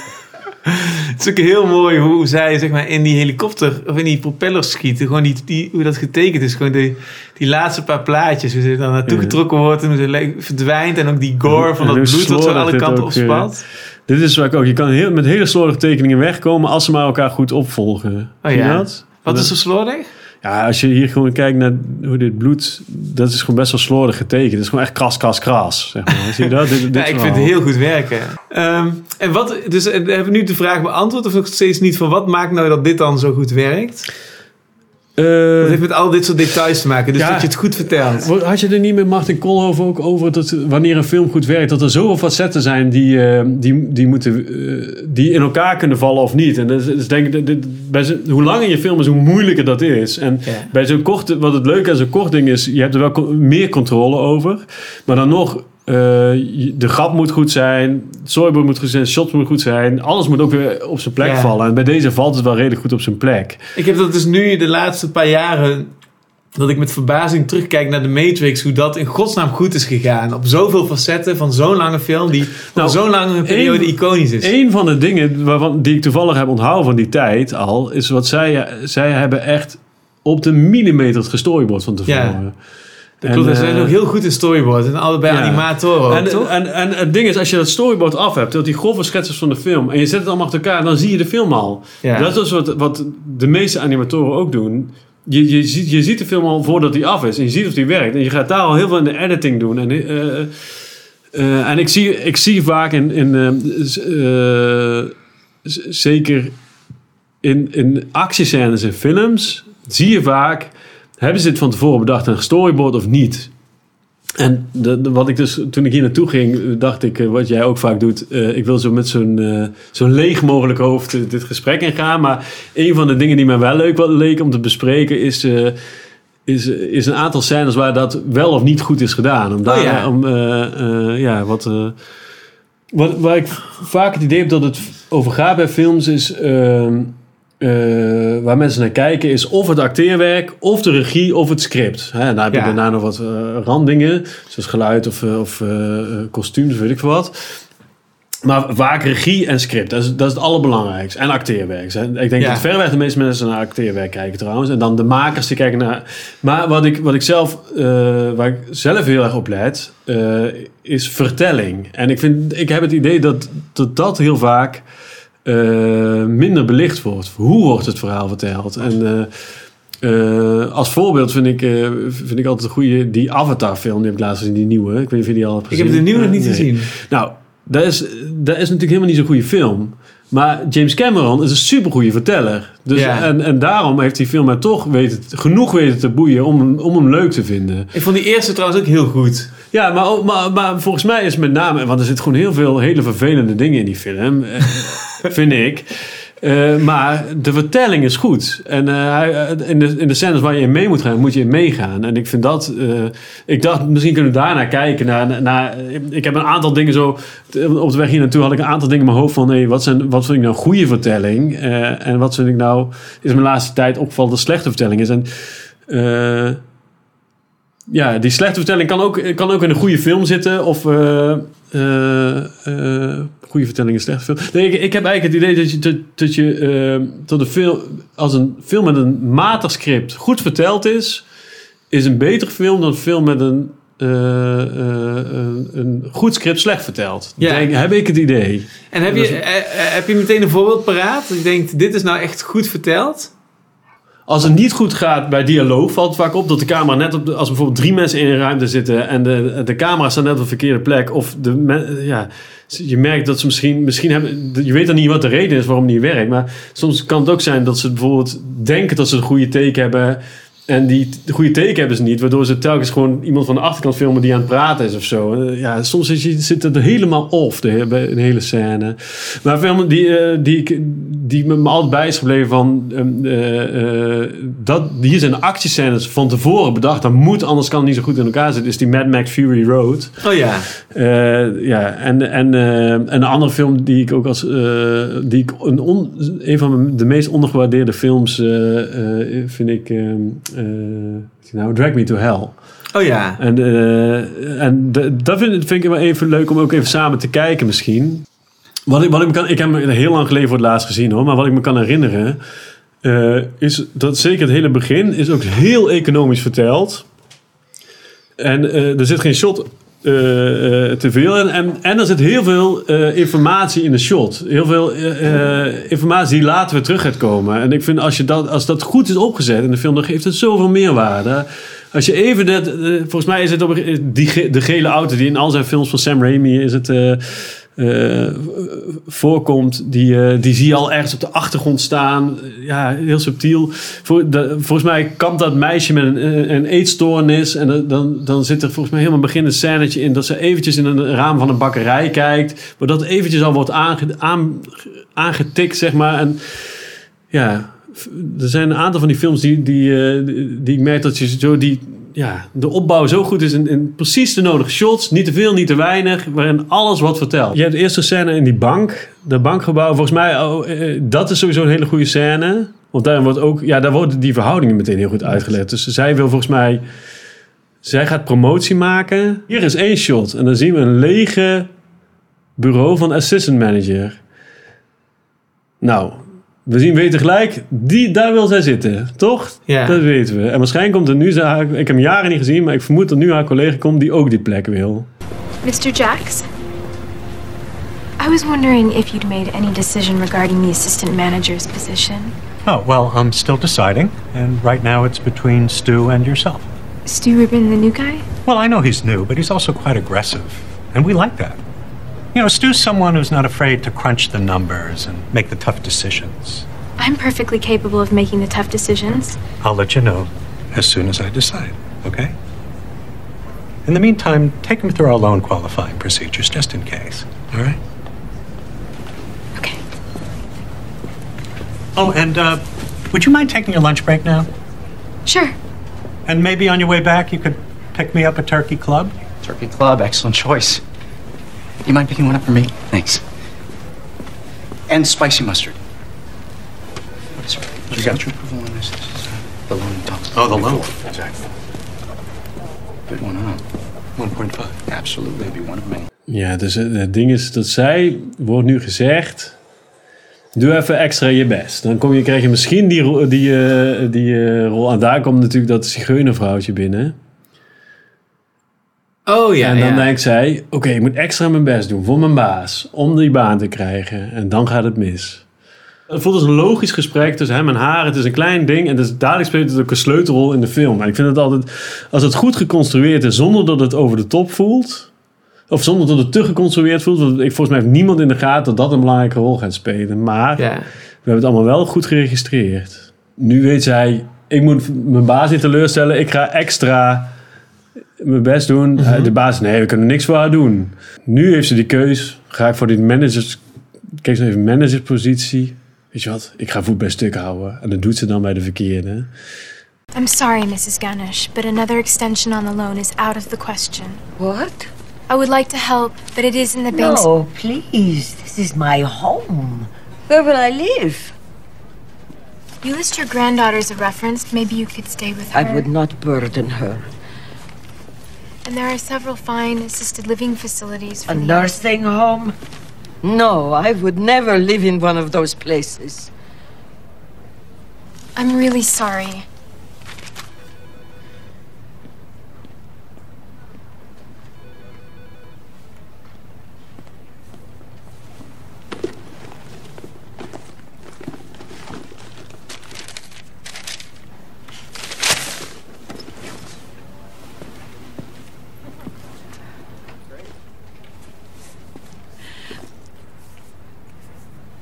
Het is ook heel mooi hoe zij zeg maar, in die helikopter of in die propellers schieten. Gewoon die, die, hoe dat getekend is. Gewoon die, die laatste paar plaatjes. Hoe ze dan naartoe Ja. getrokken wordt en hoe ze verdwijnt. En ook die gore van dat bloed dat slordig alle kanten ook, op eh. Dit is waar ik ook. Je kan heel, met hele slordige tekeningen wegkomen als ze maar elkaar goed opvolgen. Oh ja. Wat is zo slordig? Ja, als je hier gewoon kijkt naar hoe dit bloed, dat is gewoon best wel slordig getekend. Het is gewoon echt kras, kras, kras. Zeg maar. Zie je dat? Dit, dit Ja, ik vind het heel goed werken. Ehm, en wat, dus eh, hebben we nu de vraag beantwoord of nog steeds niet van wat maakt nou dat dit dan zo goed werkt? Eh, Dat heeft met al dit soort details te maken, dus Ja. dat je het goed vertelt. Had je er niet met Martin Koolhoven ook over dat wanneer een film goed werkt, dat er zoveel facetten zijn die, eh, die, die, moeten, eh, die in elkaar kunnen vallen of niet? En dat is, dat is denk ik, dat- dit- bij zo- hoe langer je film is, hoe moeilijker dat is. En Ja. bij zo'n korte, wat het leuke aan zo'n kort ding is, je hebt er wel meer controle over. Maar dan nog, eh, de grap moet goed zijn, het storyboard moet goed zijn, shots moet goed zijn. Alles moet ook weer op zijn plek Ja. vallen. En bij deze valt het wel redelijk goed op zijn plek. Ik heb dat dus nu de laatste paar jaren. Dat ik met verbazing terugkijk naar de Matrix. Hoe dat in godsnaam goed is gegaan. Op zoveel facetten van zo'n lange film. Die Nou, op zo'n lange periode iconisch is. Een van de dingen waarvan, die ik toevallig heb onthouden van die tijd al, is wat zij, zij hebben echt op de millimeter gestoryboard van tevoren. Ja. Dat klopt, En, ze zijn eh, ook heel goed in storyboard. En allebei ja. animatoren ook, En, toch? en, en het ding is, als je dat storyboard af hebt, dat die grove schetsers van de film, en je zet het allemaal achter elkaar, dan zie je de film al. Ja. Dat is wat, wat de meeste animatoren ook doen. Je, je, ziet, je ziet de film al voordat die af is. En je ziet of die werkt. En je gaat daar al heel veel in de editing doen. En, eh, eh, en ik, zie, ik zie vaak in... in zeker in, in actiescènes in films... zie je vaak... hebben ze dit van tevoren bedacht een storyboard of niet... En de, de- wat ik dus, toen ik hier naartoe ging, dacht ik, eh, wat jij ook vaak doet, eh, ik wil zo met zo'n eh, zo leeg mogelijk hoofd dit gesprek ingaan. Maar een van de dingen die mij wel leuk wat leek om te bespreken is, is, is een aantal scènes waar dat wel of niet goed is gedaan. Om daar, Oh ja. om, ja, wat, wat, waar ik vaak het idee heb dat het over gaat bij films is... ehm, eh, waar mensen naar kijken is of het acteerwerk, of de regie, of het script. Hè, en daar heb je Ja. daarna nog wat eh, randdingen, zoals geluid of, eh, of kostuums, weet ik veel wat. Maar vaak regie en script, dat is, dat is het allerbelangrijkste. En acteerwerk. Ik denk Ja. dat verreweg de meeste mensen naar acteerwerk kijken trouwens. En dan de makers die kijken naar... Maar wat ik, wat ik zelf, waar ik zelf heel erg op let, is vertelling. En ik, vind, ik heb het idee dat dat, dat heel vaak eh, minder belicht wordt. Hoe wordt het verhaal verteld? En eh, eh, als voorbeeld vind ik, vind ik altijd een goede... Die Avatar-film, die heb ik laatst gezien, die nieuwe. Ik weet niet of je die al hebt ik gezien. heb de nieuwe nog niet nee. gezien. Nou, dat is, dat is natuurlijk helemaal niet zo'n goede film. Maar James Cameron is een supergoeie verteller. Dus, en, en daarom heeft die film mij toch weten, genoeg weten te boeien om, hem- om hem leuk te vinden. Ik vond die eerste trouwens ook heel goed. Ja, maar, maar, maar volgens mij is met name... Want er zitten gewoon heel veel hele vervelende dingen in die film. eh, vind ik. Eh, maar de vertelling is goed. En eh, eh, in, de, in de scènes waar je in mee moet gaan, moet je in meegaan. En ik vind dat... ik dacht, misschien kunnen we daarnaar kijken. Naar, naar, ik heb een aantal dingen zo... Op de weg hier naartoe had ik een aantal dingen in mijn hoofd van... Hey, wat, zijn, wat vind ik nou goede vertelling? En wat vind ik nou... Is mijn laatste tijd opgevallen dat slechte vertelling is. En... ja, die slechte vertelling kan ook, kan ook in een goede film zitten. Of goede vertelling in slechte film. Nee, ik, ik heb eigenlijk het idee dat je, dat, dat je eh, dat een film, als een film met een matig script goed verteld is, is een betere film dan een film met een, eh, eh, een, een goed script slecht verteld. Ja. Denk, heb ik het idee. En heb je, is- eh, eh, heb je meteen een voorbeeld paraat? Dat je denkt, dit is nou echt goed verteld? Als het niet goed gaat bij dialoog, valt het vaak op dat de camera net op de, als bijvoorbeeld drie mensen in een ruimte zitten en de, de camera staat net op de verkeerde plek, of de, ja, je merkt dat ze misschien, misschien hebben, je weet dan niet wat de reden is waarom niet werkt, maar soms kan het ook zijn dat ze bijvoorbeeld denken dat ze een goede take hebben En die goede teken hebben ze niet, waardoor ze telkens gewoon iemand van de achterkant filmen die aan het praten is of zo. Eh, Ja, soms zit, je, zit het er helemaal off, de, een hele scène. Maar film die, eh, die, die me altijd bij is gebleven van... ehm, eh, dat, hier zijn de actiescènes van tevoren bedacht. Dat moet, anders kan het niet zo goed in elkaar zitten. Is die Mad Max Fury Road. Oh ja. Ja, en, en, en een andere film die ik ook als die ik een, on- een van de meest ondergewaardeerde films vind ik eh, nou Drag Me to Hell. Oh ja. En, eh, en de- dat vind, vind ik wel even leuk om ook even samen te kijken misschien. Wat ik, wat ik, me kan, ik heb hem heel lang geleden voor het laatst gezien hoor, maar wat ik me kan herinneren eh, is dat zeker het hele begin is ook heel economisch verteld. En er zit geen shot eh, eh, te veel. En, en er zit heel veel eh, informatie in de shot. Heel veel eh, informatie die later weer terug gaat komen. En ik vind als, je dat, als dat goed is opgezet in de film, dan geeft het zoveel meerwaarde. Als je even dat, volgens mij is het op, die, de gele auto die in al zijn films van Sam Raimi is het. Eh, eh, voorkomt, die, eh, die zie je al ergens op de achtergrond staan. Ja, heel subtiel. De, volgens mij kampt dat meisje met een, een eetstoornis. En dan- dan, zit er volgens mij helemaal begin een scènetje in... dat ze eventjes in een raam van een bakkerij kijkt. Maar dat eventjes al wordt aange, aan, aangetikt, zeg maar. En ja, er zijn een aantal van die films die, die, eh, die, die ik merk dat je zo die... Ja, de opbouw zo goed is in precies de nodige shots. Niet te veel, niet te weinig. Waarin alles wat vertelt. Je hebt de eerste scène in die bank. De bankgebouw. Volgens mij, oh, eh, dat is sowieso een hele goede scène. Want daar wordt ook, ja, daar worden die verhoudingen meteen heel goed uitgelegd. Dus zij wil volgens mij, zij gaat promotie maken. Hier is één shot. En dan zien we een lege bureau van assistant manager. Nou, we zien weten gelijk, die, daar wil zij zitten, toch? Ja. Dat weten we. En waarschijnlijk komt er nu, haar- ik heb hem jaren niet gezien, maar ik vermoed dat nu haar collega komt die ook die plek wil. Mr. Jacks? I was wondering if you'd made any decision regarding the assistant manager's position. Oh, well, I'm still deciding, and right now it's between Stu and yourself. Stu Rubin, the new guy? Well, I know he's new, but he's also quite aggressive, and we like that. You know, Stu's someone who's not afraid to crunch the numbers and make the tough decisions. I'm perfectly capable of making the tough decisions. I'll let you know as soon as I decide, okay? In the meantime, take him through our loan qualifying procedures just in case, all right? Okay. Oh, and uh, would you mind taking your lunch break now? Sure. And maybe on your way back, you could pick me up at Turkey Club? Turkey Club, excellent choice. You mind picking one up for me? Thanks. And spicy mustard. Sorry, you got your approval on this? This is uh, the loan talked Oh, the loan. Exactly. Good one, huh? 1.5. Absolutely, it'd be one of many. Ja, dus het ding is dat zij, wordt nu gezegd, doe even extra je best. Dan kom je, krijg je misschien die, die, eh, die eh, rol. En daar komt natuurlijk dat zigeunervrouwtje binnen. Oh ja. en dan ja. denkt zij, oké, ik moet extra mijn best doen voor mijn baas. Om die baan te krijgen. En dan gaat het mis. Het voelt als een logisch gesprek tussen hem en haar. Het is een klein ding. En dus dadelijk speelt het ook een sleutelrol in de film. En ik vind het altijd, als het goed geconstrueerd is, zonder dat het over de top voelt. Of zonder dat het te geconstrueerd voelt. Want ik, volgens mij heeft niemand in de gaten dat dat een belangrijke rol gaat spelen. Maar Ja. we hebben het allemaal wel goed geregistreerd. Nu weet zij, ik moet mijn baas niet teleurstellen. Ik ga extra mijn best doen. Eh, De baas, nee, we kunnen niks voor haar doen. Nu heeft ze die keus. Ga ik voor die managers... Kijk eens even, managerspositie. Weet je wat? Ik ga voet bij stuk houden. En dat doet ze dan bij de verkeerde. I'm sorry, Mrs. Ganesh, but another extension on the loan is out of the question. What? I would like to help, but it is in the bank's. No, please. This is my home. Where will I live? You list your granddaughter as a reference. Maybe you could stay with her. I would not burden her. And there are several fine assisted living facilities for A nursing home? No, I would never live in one of those places. I'm really sorry.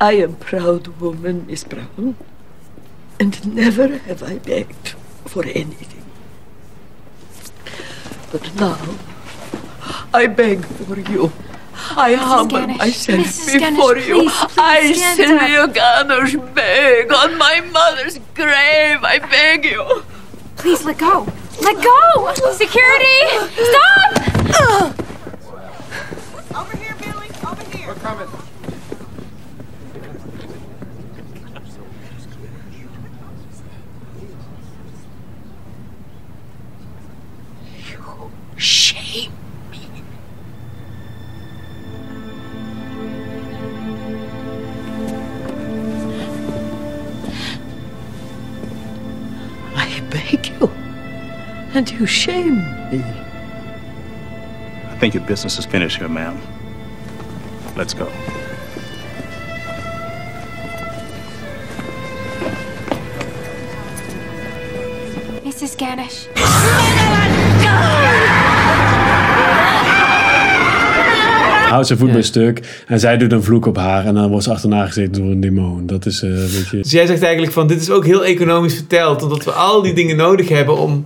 I am proud woman, Miss Brown. And never have I begged. for anything. But now, I beg for you. I humble Ganesh, myself Mrs. Ganesh, before you. please, please I. Sylvia Ganesh, beg on my mother's grave. I beg you. Please let go. Let go! Security! Stop! Over here, Billy. Over here. We're coming. Shame me. I beg you, and you shame me. I think your business is finished here, ma'am. Let's go. Mrs. Ganesh. Houdt zijn voet bij stuk. En zij doet een vloek op haar. En dan wordt ze achterna gezeten door een demon. Dat is eh, een beetje... Dus jij zegt eigenlijk van, dit is ook heel economisch verteld. Omdat we al die dingen nodig hebben om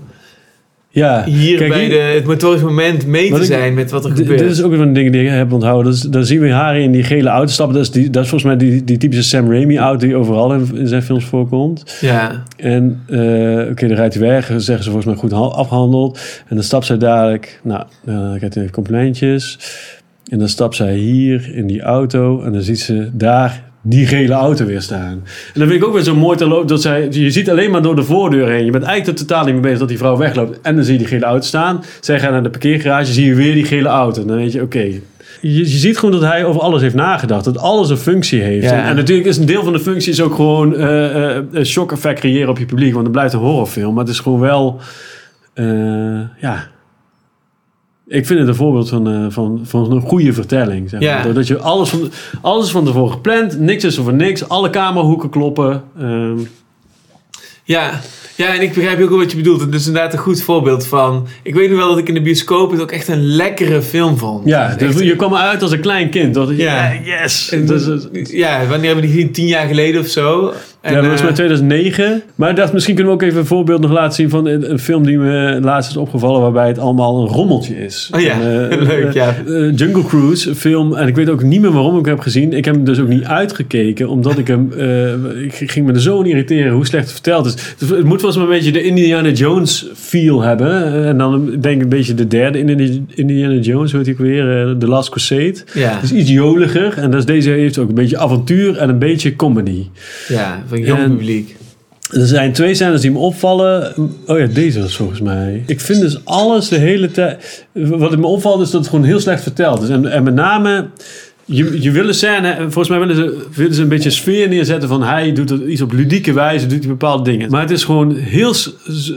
Ja, hier kijk, bij de, het motorisch moment mee te ik- zijn met wat er gebeurt. Dit is ook een van de dingen die ik heb onthouden. Dat is, dan zien we haar in die gele auto stappen. Dat is, die, dat is volgens mij die, die typische Sam Raimi auto die overal in, in zijn films voorkomt. Ja, En eh, oké, dan rijdt hij weg. Zeggen ze volgens mij goed ha- afgehandeld. En dan stapt zij dadelijk. Nou, dan krijgt hij even complimentjes. En dan stapt zij hier in die auto. En dan ziet ze daar die gele auto weer staan. En dan vind ik ook weer zo mooi te lopen. Dat zij, je ziet alleen maar door de voordeur heen. Je bent eigenlijk er totaal niet mee bezig dat die vrouw wegloopt. En dan zie je die gele auto staan. Zij gaat naar de parkeergarage. Zie je weer die gele auto. En dan weet je, oké. Je, je ziet gewoon dat hij over alles heeft nagedacht. Dat alles een functie heeft. Ja. En, en natuurlijk is een deel van de functie is ook gewoon een shock effect creëren op je publiek. Want het blijft een horrorfilm. Maar het is gewoon wel... eh, ja... Ik vind het een voorbeeld van, eh, van, van een goede vertelling. Zeg maar. Ja. Doordat je alles van, alles van tevoren gepland. Niks is er voor niks. Alle camerahoeken kloppen. Ehm, ja. ja, en ik begrijp ook wel wat je bedoelt. Het is inderdaad een goed voorbeeld van... Ik weet nog wel dat ik in de bioscoop het ook echt een lekkere film vond. ja, dus echt- je kwam eruit als een klein kind. Dat, Ja. ja. Yes. En Dus, ja, wanneer hebben we die gezien? Tien jaar geleden of zo? En, ja, dat was eh, maar 2009. Maar ik dacht, misschien kunnen we ook even een voorbeeld nog laten zien van een, een film die me laatst is opgevallen, waarbij het allemaal een rommeltje is. Oh ja, En, eh, leuk, eh, ja. Jungle Cruise, een film, en ik weet ook niet meer waarom ik hem heb gezien. Ik heb hem dus ook niet uitgekeken, omdat ik hem, ik ging me er zo irriteren hoe slecht het verteld is. Dus het moet wel eens een beetje de Indiana Jones feel hebben. En dan denk ik een beetje de derde Indiana Indiana Jones, hoe heet die ook weer, The Last Crusade. Ja, is iets joliger en dat is, deze heeft ook een beetje avontuur en een beetje comedy. ja, van jong En- publiek. Er zijn twee scènes die me opvallen. Oh ja, deze was volgens mij. Ik vind dus alles de hele tijd... Wat me opvalt is dat het gewoon heel slecht verteld is. En, en met name... Je, je wil een scène... Volgens mij willen ze, willen ze een beetje sfeer neerzetten van... Hij doet het iets op ludieke wijze, doet hij bepaalde dingen. Maar het is gewoon heel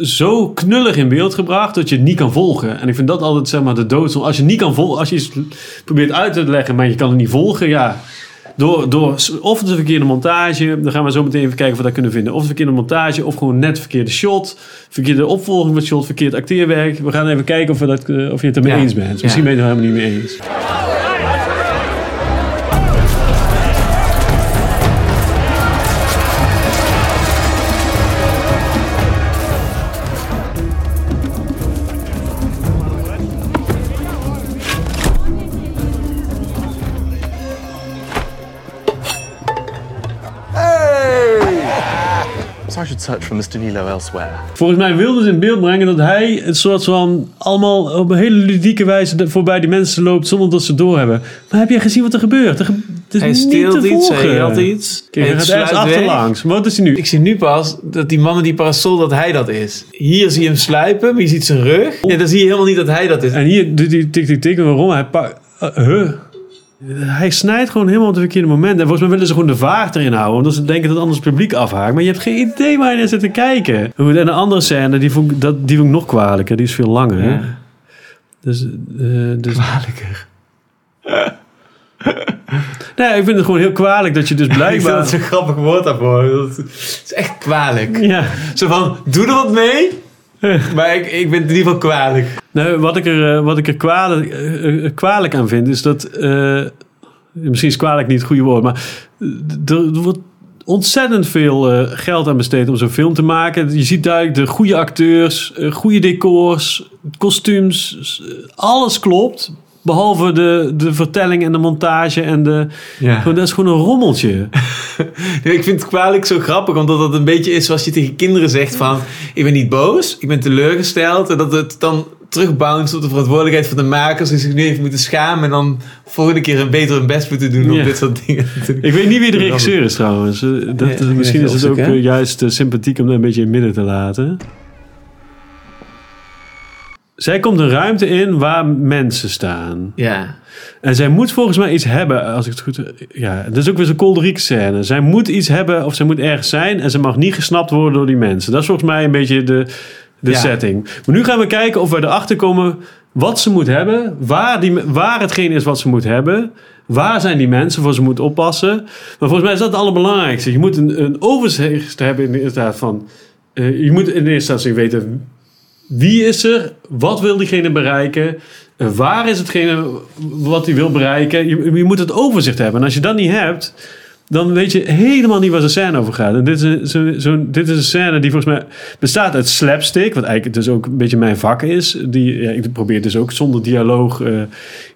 zo knullig in beeld gebracht... dat je het niet kan volgen. En ik vind dat altijd zeg maar de dood. Als je niet kan volgen... Als je iets probeert uit te leggen, maar je kan het niet volgen... Ja, door, door of de verkeerde montage, dan gaan we zo meteen even kijken of we dat kunnen vinden. Of de verkeerde montage, of gewoon net verkeerde shot, verkeerde opvolging van shot, verkeerd acteerwerk. We gaan even kijken of, we dat, eh, of je het ermee Ja. eens bent. Misschien ben je het er helemaal niet mee eens. Sergeant search for Mr. Nilo elsewhere. Volgens mij wilden ze in beeld brengen dat hij een soort van allemaal op een hele ludieke wijze voorbij die mensen loopt zonder dat ze doorhebben. Maar heb jij gezien wat er gebeurt? Er ge- het is Hij niet steelt te iets, volgen. hij had iets. Kijk, hij gaat ergens sluit weg. achterlangs. Wat is hij nu? Ik zie nu pas dat die man met die parasol, dat hij dat is. Hier zie je hem sluipen, maar je ziet zijn rug. Ja, dan zie je helemaal niet dat hij dat is. En hier doet hij tik, tik, tik. Waarom? Hij pakt... eh, huh? Hij snijdt gewoon helemaal op het verkeerde moment. En volgens mij willen ze gewoon de vaart erin houden. Omdat ze denken dat anders het publiek afhaakt. Maar je hebt geen idee waar je naar zit te kijken. Goed, en een andere scène, die vond, ik- dat, die vond ik nog kwalijker. Die is veel langer. Ja. Dus, eh, dus, Kwalijker. nee, ik vind het gewoon heel kwalijk dat je dus Ik vind blijkbaar... dat zo'n grappig woord daarvoor. Dat het is echt kwalijk. ja. Zo van, doe er wat mee. Maar ik, ik ben in ieder geval kwalijk. Nou, wat ik er, eh, wat ik er kwalijk, eh, eh, kwalijk aan vind, is dat. misschien is kwalijk niet het goede woord, maar. Er, wordt ontzettend veel geld aan besteed om zo'n film te maken. Je ziet duidelijk de goede acteurs, goede decors, kostuums. Alles klopt. Behalve de, de vertelling en de montage en de... Ja. Gewoon, dat is gewoon een rommeltje. Ik vind het kwalijk zo grappig, omdat dat een beetje is zoals je tegen kinderen zegt van... Ik ben niet boos, ik ben teleurgesteld. En dat het dan terugbounced op de verantwoordelijkheid van de makers... die zich nu even moeten schamen en dan volgende keer een beter hun best moeten doen... om dit soort dingen te doen. Ik weet niet wie de regisseur is trouwens. Eh, Dat, Ja, misschien is het ook hè? eh, juist eh, sympathiek om dat een beetje in het midden te laten. Zij komt een ruimte in waar mensen staan. Ja. En zij moet volgens mij iets hebben, als ik het goed... Ja, dat is ook weer zo'n kolderieke scène. Zij moet iets hebben of zij moet ergens zijn... en ze mag niet gesnapt worden door die mensen. Dat is volgens mij een beetje de, de Ja. setting. Maar nu gaan we kijken of we erachter komen wat ze moet hebben... waar, die, waar hetgeen is wat ze moet hebben... Waar zijn die mensen voor ze moet oppassen? Maar volgens mij is dat het allerbelangrijkste. Je moet een, een overzicht hebben in de inderdaad van... eh, je moet in eerste instantie weten wie is er? Wat wil diegene bereiken? Waar is hetgene wat hij wil bereiken? Je, je moet het overzicht hebben. En als je dat niet hebt, dan weet je helemaal niet waar de scène over gaat. En dit is, een, zo, zo- dit is een scène die volgens mij bestaat uit slapstick, wat eigenlijk dus ook een beetje mijn vak is. Die, ik probeer dus ook zonder dialoog eh,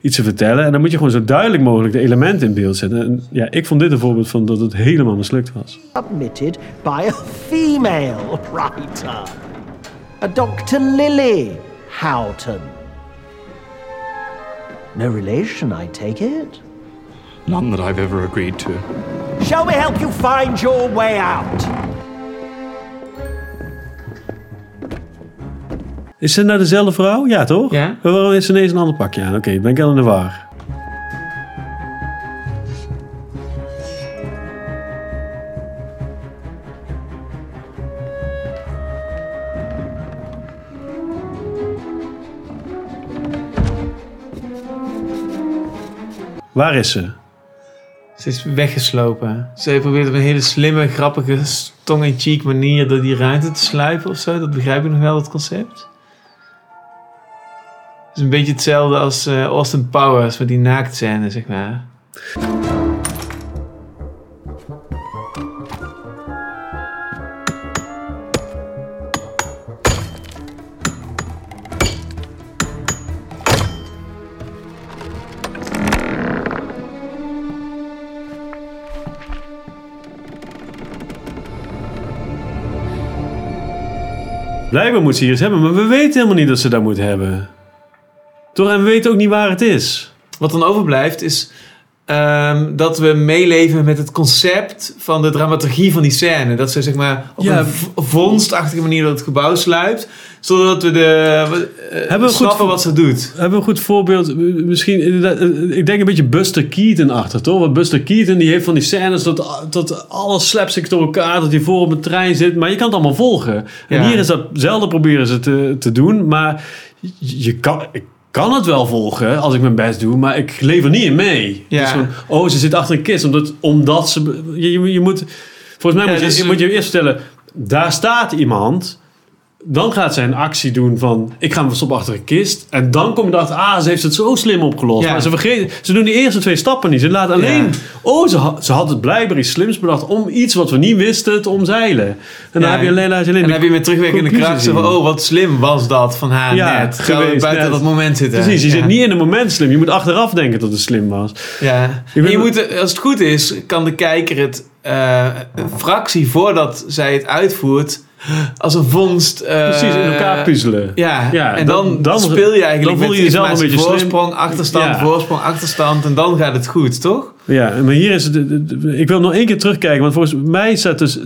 iets te vertellen. En dan moet je gewoon zo duidelijk mogelijk de elementen in beeld zetten. En ja, ik vond dit een voorbeeld van dat het helemaal mislukt was. submitted by a female writer, a Dr. Lily Houghton. No relation, I take it? None that I've ever agreed to. Shall we help you find your way out? Is ze nou dezelfde vrouw? Ja, toch? Ja. Maar Waarom is ze ineens een ander pakje aan? Oké, ben ik al in de war. Waar is ze? Ze is weggeslopen. Ze probeert op een hele slimme, grappige, tong-in-cheek manier door die ruimte te sluipen of zo. Dat begrijp ik nog wel, dat concept. Het is een beetje hetzelfde als eh, Austin Powers met die naaktscène, zeg maar. Blijkbaar moet ze hier iets hebben, maar we weten helemaal niet dat ze dat moet hebben. Toch? En we weten ook niet waar het is. Wat dan overblijft is ehm, dat we meeleven met het concept van de dramaturgie van die scène. Dat ze zeg maar op Ja. een vondstachtige manier door het gebouw sluipt. Zodat we de, we, eh, Hebben we snappen wat ze doet. We hebben een goed voorbeeld. Misschien, inderdaad, eh, ik denk een beetje Buster Keaton achter, toch? Want Buster Keaton die heeft van die scènes dat, dat alles slapstick door elkaar, dat hij voor op een trein zit. Maar je kan het allemaal volgen. En Ja. hier is datzelfde proberen ze te, te doen. Maar je, je kan, ik kan het wel volgen als ik mijn best doe, maar ik leef er niet in mee. Ja. Is gewoon, oh, ze zit achter een kist. Omdat, omdat ze... Je, je, je moet... Volgens mij Ja, moet, je, dus- moet je eerst vertellen, daar staat iemand... Dan gaat zij een actie doen van... ik ga hem verstoppen achter een kist. En dan kom je erachter... ah, ze heeft het zo slim opgelost. Ja. Maar ze vergeten... ze doen die eerste twee stappen niet. Ze laten alleen... Ja. oh, ze, had- ze had het blijkbaar iets slims bedacht... om iets wat we niet wisten te omzeilen. En dan heb je alleen, laat je alleen En dan heb je met terugwerkende kracht van, oh wat slim was dat van haar Ja, net. Geweest, buiten net. dat moment zitten. Precies, je zit niet in een moment slim. Je moet achteraf denken dat het slim was. Ja. Je moet, als het goed is, kan de kijker het eh, een fractie voordat zij het uitvoert als een vondst. eh, Precies, in elkaar puzzelen. Ja, Ja, en dan- dan, dan- speel je eigenlijk dan voel je jezelf een beetje slim. voorsprong, achterstand, Ja. voorsprong, achterstand en dan gaat het goed, toch? Ja, maar hier is het. Ik wil nog één keer terugkijken, want volgens mij staat dus. eh,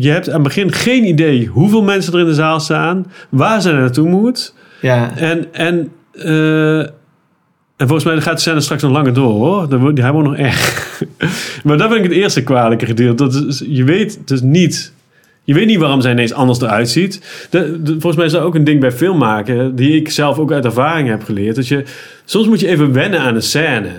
je- hebt aan het begin geen idee hoeveel mensen er in de zaal staan, waar ze naartoe moet. Ja. En, en, eh, en volgens mij gaat de scène straks nog langer door hoor. Wordt- Hij wordt nog erg. maar dat vind ik het eerste kwalijke gedeelte. Dat is, je weet dus niet. Je weet niet waarom zij ineens anders eruit ziet. De, volgens mij is dat ook een ding bij film maken, die ik zelf ook uit ervaring heb geleerd. Dat je, soms moet je even wennen aan een scène.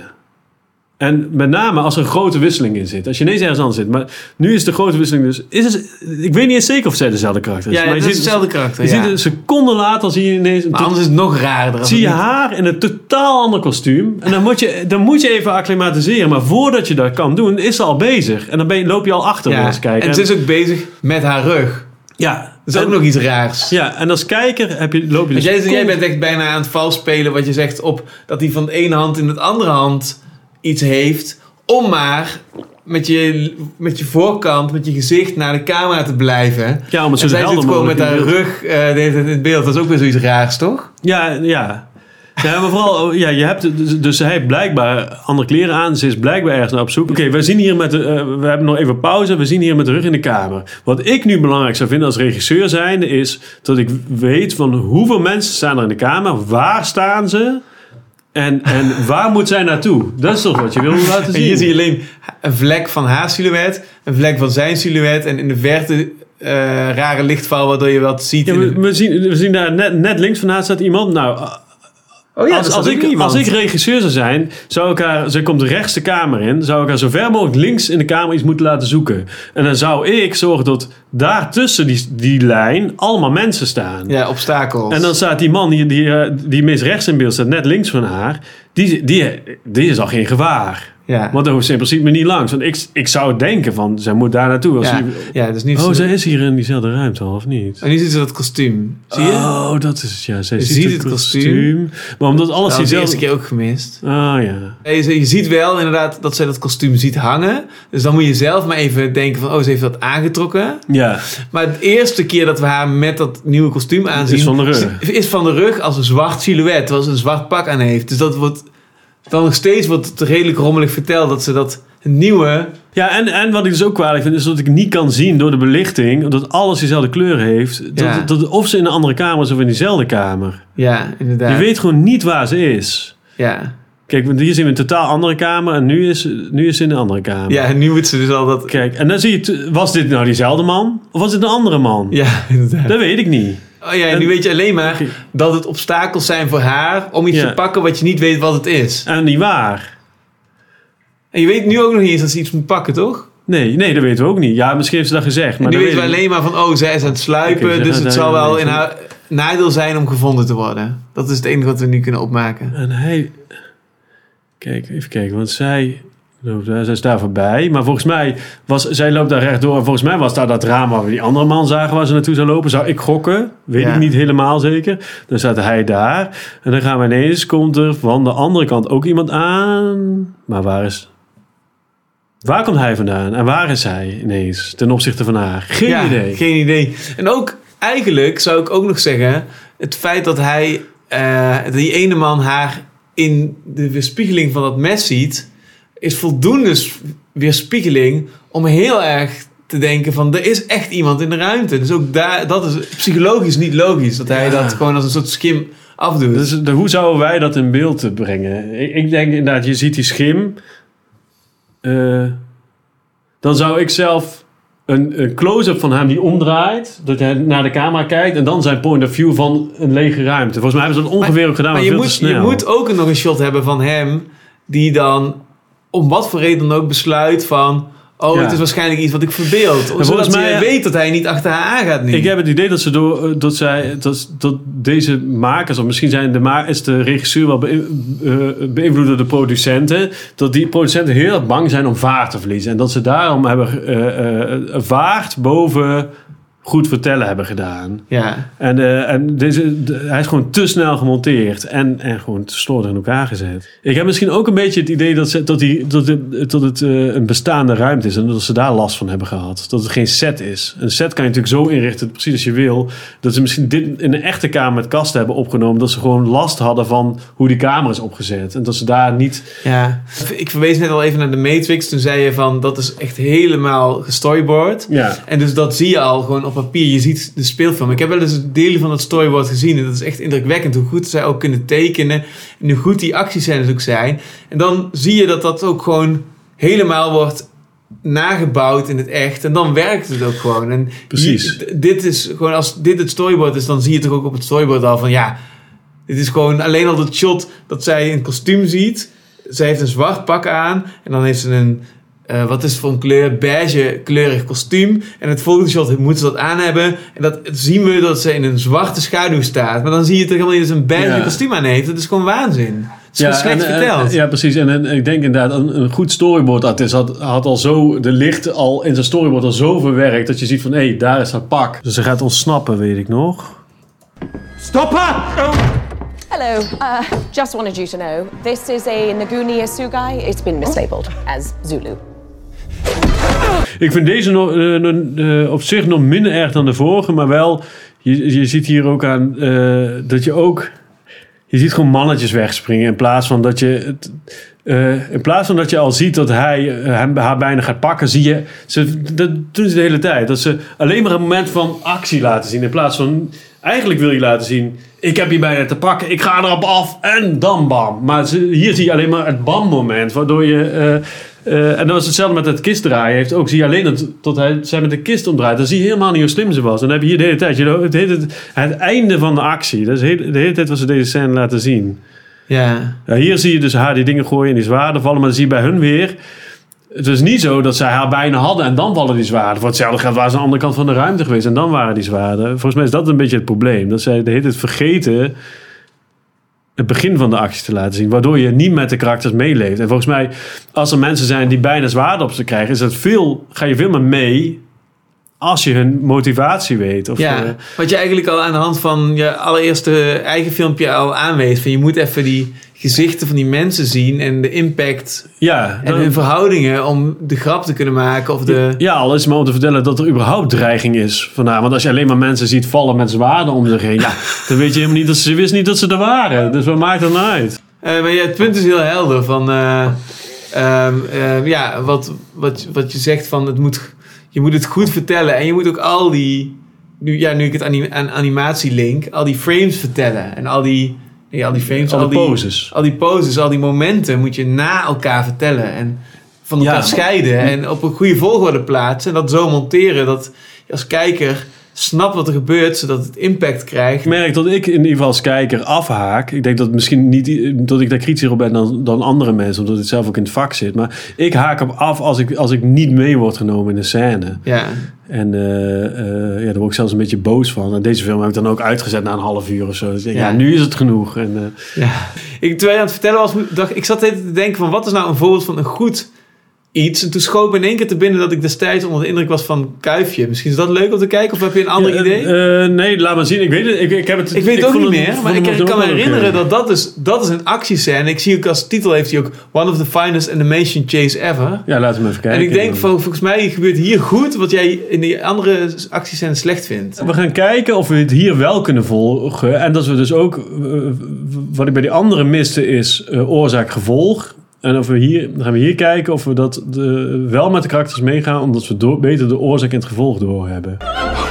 En met name als er een grote wisseling in zit. Als je ineens ergens anders zit. Maar nu is de grote wisseling dus... Is het, ik weet niet eens zeker of zij dezelfde karakter is. Ja, maar het je is ziet- hetzelfde karakter, Je ja. ziet een seconde later zie je ineens... Een Maar anders is het nog raarder. zie je niet- haar in een totaal ander kostuum. En dan moet je, dan moet je even acclimatiseren. Maar voordat je dat kan doen, is ze al bezig. En dan ben je, loop je al achter Ja, als kijker. En ze is ook bezig met haar rug. ja, Dat is ook nog iets raars. Ja, en als kijker heb je, loop je dus... jij, jij bent echt bijna aan het vals spelen wat je zegt op dat hij van de ene hand in de andere hand iets heeft. Om maar met je, met je voorkant, met je gezicht naar de camera te blijven. Ja, om het zo en zij zit gewoon met haar rug de hele tijd in het beeld. Dat is ook weer zoiets raars, toch? Ja, ja. Ja, maar vooral, oh, ja, je hebt, dus, dus hij heeft blijkbaar andere kleren aan. Ze is blijkbaar ergens naar op zoek. Oké, we zien hier met de, eh, we hebben nog even pauze. We zien hier met de rug in de kamer. Wat ik nu belangrijk zou vinden als regisseur zijnde is dat ik weet van hoeveel mensen staan er in de kamer. Waar staan ze? En, en waar moet zij naartoe? Dat is toch wat je wil laten En hier zien. zie je alleen een vlek van haar silhouet, een vlek van zijn silhouet en in de verte eh, rare lichtval waardoor je wat ziet. Ja, we zien, we zien daar net, net links van haar staat iemand. Nou, oh ja, als, als, ik, als ik regisseur zou zijn, zou ik haar, ze komt rechts de kamer in, zou ik haar zo ver mogelijk links in de kamer iets moeten laten zoeken. En dan zou ik zorgen dat daar tussen die, die lijn allemaal mensen staan. Ja, obstakels. En dan staat die man die, die, eh, die meest rechts in beeld staat, net links van haar, die, die, die is al geen gevaar. Ja. Want daar hoeft ze in principe niet langs. Want ik, ik zou denken van, zij moet daar naartoe. Als ja, ze- ja, dus nu, oh, zij is hier in diezelfde ruimte of niet? en nu ziet ze dat kostuum. Zie je? Oh, dat is het, ja. Zij Je ziet, het het kostuum. kostuum. Maar omdat alles dat ik de eerste keer ook gemist. Ah, ja. Je, je ziet wel inderdaad dat zij dat kostuum ziet hangen. Dus dan moet je zelf maar even denken van... Oh, ze heeft dat aangetrokken. Ja, Maar de eerste keer dat we haar met dat nieuwe kostuum aanzien... Is van de rug. Is, is van de rug als een zwart silhouet. Terwijl ze een zwart pak aan heeft. Dus dat wordt... Dan nog steeds wordt het redelijk rommelig verteld dat ze dat nieuwe... ja en, en wat ik dus ook kwalijk vind, is dat ik niet kan zien door de belichting, dat alles dezelfde kleur heeft, dat, Ja. dat, of ze in een andere kamer is of in diezelfde kamer. Ja, inderdaad. Je weet gewoon niet waar ze is. Ja. Kijk, want hier zien we een totaal andere kamer en nu is, nu is ze in een andere kamer. ja, en nu moet ze dus al dat... Kijk, en dan zie je, was dit nou diezelfde man? Of was het een andere man? Ja, inderdaad. Dat weet ik niet. Oh ja, en nu weet je alleen maar dat het obstakels zijn voor haar... om iets Ja. te pakken wat je niet weet wat het is. En niet waar. En je weet nu ook nog niet eens dat ze iets moet pakken, toch? Nee, nee, dat weten we ook niet. Ja, misschien heeft ze dat gezegd. Maar nu weten we alleen maar van, oh, zij is aan het sluipen... Dus het zal wel in haar nadeel zijn om gevonden te worden. Dat is het enige wat we nu kunnen opmaken. En hij... Kijk, even kijken. Want zij zij is daar voorbij. Maar volgens mij was... Zij loopt daar rechtdoor. En volgens mij was daar dat raam waar we die andere man zagen... waar ze naartoe zou lopen. Zou ik gokken. Weet Ja. ik niet helemaal zeker. Dan staat hij daar. En dan gaan we ineens... Komt er van de andere kant ook iemand aan. Maar waar is... Waar komt hij vandaan? En waar is hij ineens? Ten opzichte van haar? Geen ja, idee. geen idee. En ook, eigenlijk zou ik ook nog zeggen... het feit dat hij, eh, die ene man haar in de weerspiegeling van dat mes ziet... is voldoende weerspiegeling om heel erg te denken van... er is echt iemand in de ruimte. Dus ook daar, dat is psychologisch niet logisch... dat hij Ja. dat gewoon als een soort schim afdoet. Dus de, hoe zouden wij dat in beeld brengen? Ik, ik denk inderdaad, je ziet die schim. Eh, dan zou ik zelf een, een close-up van hem die omdraait. Dat hij naar de camera kijkt. En dan zijn point of view van een lege ruimte. Volgens mij hebben ze dat ongeveer ook gedaan, maar, maar je moet, je moet ook nog een shot hebben van hem... die dan om wat voor reden dan ook besluit van... oh, Ja. het is waarschijnlijk iets wat ik verbeeld. volgens Zodat mij- hij weet dat hij niet achter haar aan gaat nu. Ik heb het idee dat ze door eh, dat zij dat, dat deze makers, of misschien zijn de ma is de regisseur wel eh, beïnvloed door de producenten, dat die producenten heel erg bang zijn om vaart te verliezen en dat ze daarom hebben eh, vaart boven goed vertellen hebben gedaan. Ja, En, eh, en deze, de- hij is gewoon te snel gemonteerd en, en gewoon te slordig in elkaar gezet. Ik heb misschien ook een beetje het idee dat, ze, dat, die, dat, het, dat het eh, een bestaande ruimte is en dat ze daar last van hebben gehad. Dat het geen set is. Een set kan je natuurlijk zo inrichten, precies als je wil, dat ze misschien dit in een echte kamer met kasten hebben opgenomen, dat ze gewoon last hadden van hoe die kamer is opgezet. En dat ze daar niet... ja. Ik verwees net al even naar de Matrix. Toen zei je van, dat is echt helemaal gestoryboard. Ja, En dus dat zie je al gewoon op papier. Je ziet de speelfilm. Ik heb wel eens delen van het storyboard gezien. En dat is echt indrukwekkend hoe goed zij ook kunnen tekenen. En hoe goed die actiescènes ook zijn. En dan zie je dat dat ook gewoon helemaal wordt nagebouwd in het echt. En dan werkt het ook gewoon. En Precies. dit is gewoon, als dit het storyboard is, dan zie je toch ook op het storyboard al van ja. Dit is gewoon alleen al dat shot dat zij het kostuum ziet. zij heeft een zwart pak aan en dan heeft ze een, eh, wat is het voor een kleur, beige kleurig kostuum. En het volgende shot moet ze dat aan hebben. En dat zien we dat ze in een zwarte schaduw staat. Maar dan zie je toch helemaal niet dat ze een beige Ja. kostuum aan heeft. Dat is gewoon waanzin. Het is slecht en, eh, verteld. ja, precies. En, en ik denk inderdaad, een, een goed storyboard-artist had, had al zo de licht al in zijn storyboard al zo verwerkt dat je ziet van, hé, hey, daar is haar pak. Dus ze gaat ontsnappen, weet ik nog. Stop her! Hello. Uh, just wanted you to know this is a Naguni Asugai. It's been mislabeled as Zulu. Ik vind deze nog, eh, eh, op zich nog minder erg dan de vorige, maar wel, je, je ziet hier ook aan eh, dat je ook, je ziet gewoon mannetjes wegspringen in plaats van dat je, in plaats van dat je al ziet dat hij hem, haar bijna gaat pakken, zie je, ze, dat doen ze de hele tijd, dat ze alleen maar een moment van actie laten zien in plaats van, eigenlijk wil je laten zien, ik heb je bijna te pakken, ik ga erop af en dan bam. Maar hier zie je alleen maar het bam moment, waardoor je... eh, en dat was hetzelfde met het kistdraaien. Heeft ook, zie je alleen dat, tot hij zij met de kist omdraait. Dan zie je helemaal niet hoe slim ze was. En dan heb je hier de hele tijd. Je, het, hele- het einde van de actie. Dat is de hele, de hele tijd wat ze deze scène laten zien. Ja. Ja, hier zie je dus haar die dingen gooien en die zwaarden vallen. Maar dan zie je bij hun weer. Het is niet zo dat zij haar bijna hadden en dan vallen die zwaarden. Voor hetzelfde geld waren ze aan de andere kant van de ruimte geweest en dan waren die zwaarden. Volgens mij is dat een beetje het probleem. Dat zij de hele tijd vergeten het begin van de actie te laten zien. Waardoor je niet met de karakters meeleeft. En volgens mij, als er mensen zijn die bijna zwaarden op ze krijgen, is dat veel, ga je veel meer mee als je hun motivatie weet. Of, Ja, eh, wat je eigenlijk al aan de hand van je allereerste eigen filmpje al aanwees. Van je moet even die gezichten van die mensen zien en de impact ja, en hun verhoudingen om de grap te kunnen maken. Of de, Ja, al is maar om te vertellen dat er überhaupt dreiging is vandaag. Want als je alleen maar mensen ziet vallen met zwaarden om zich heen, ja, dan weet je helemaal niet dat ze, ze wist niet dat ze er waren. Dus wat maakt dat nou uit? Eh, maar ja, het punt is heel helder. Van, eh, ehm, eh, ja, wat, wat, wat je zegt van het moet, je moet het goed vertellen. En je moet ook al die, nu, ja, nu ik het anim, aan animatie link, al die frames vertellen. En al die, ja, al die frames, Al die poses. Al die poses, al die momenten moet je na elkaar vertellen. En van elkaar Ja. scheiden. En op een goede volgorde plaatsen. En dat zo monteren dat je als kijker snapt wat er gebeurt, zodat het impact krijgt. Ik merk dat ik in ieder geval als kijker afhaak. Ik denk dat misschien niet dat ik daar kritischer op ben dan, dan andere mensen, omdat ik zelf ook in het vak zit. Maar ik haak op af als ik, als ik niet mee word genomen in de scène. Ja. En eh, eh, ja, daar word ik zelfs een beetje boos van. En deze film heb ik dan ook uitgezet na een half uur of zo. Dus ik denk, ja. Ja. nu is het genoeg. En, eh, Ja. Ik, terwijl je aan het vertellen was, dacht, ik zat tijd te denken van wat is nou een voorbeeld van een goed iets. En toen schoot me in één keer te binnen dat ik destijds onder de indruk was van Kuifje. Misschien is dat leuk om te kijken of heb je een ander ja, idee? eh, nee, laat maar zien. Ik weet het. Ik, ik heb het. ik weet het ook niet meer, maar ik, ik kan me herinneren dat dat is, dat is een actiescène. Ik zie ook als titel heeft hij ook One of the Finest Animation Chase Ever. Ja, laten we even kijken. en ik denk, van, volgens mij gebeurt hier goed wat jij in die andere actiescènes slecht vindt. We gaan kijken of we het hier wel kunnen volgen. En dat we dus ook, eh, wat ik bij die andere miste, is eh, oorzaak-gevolg. En of we hier, gaan we hier kijken of we dat de, wel met de karakters meegaan, omdat we door, beter de oorzaak en het gevolg doorhebben. Sakura.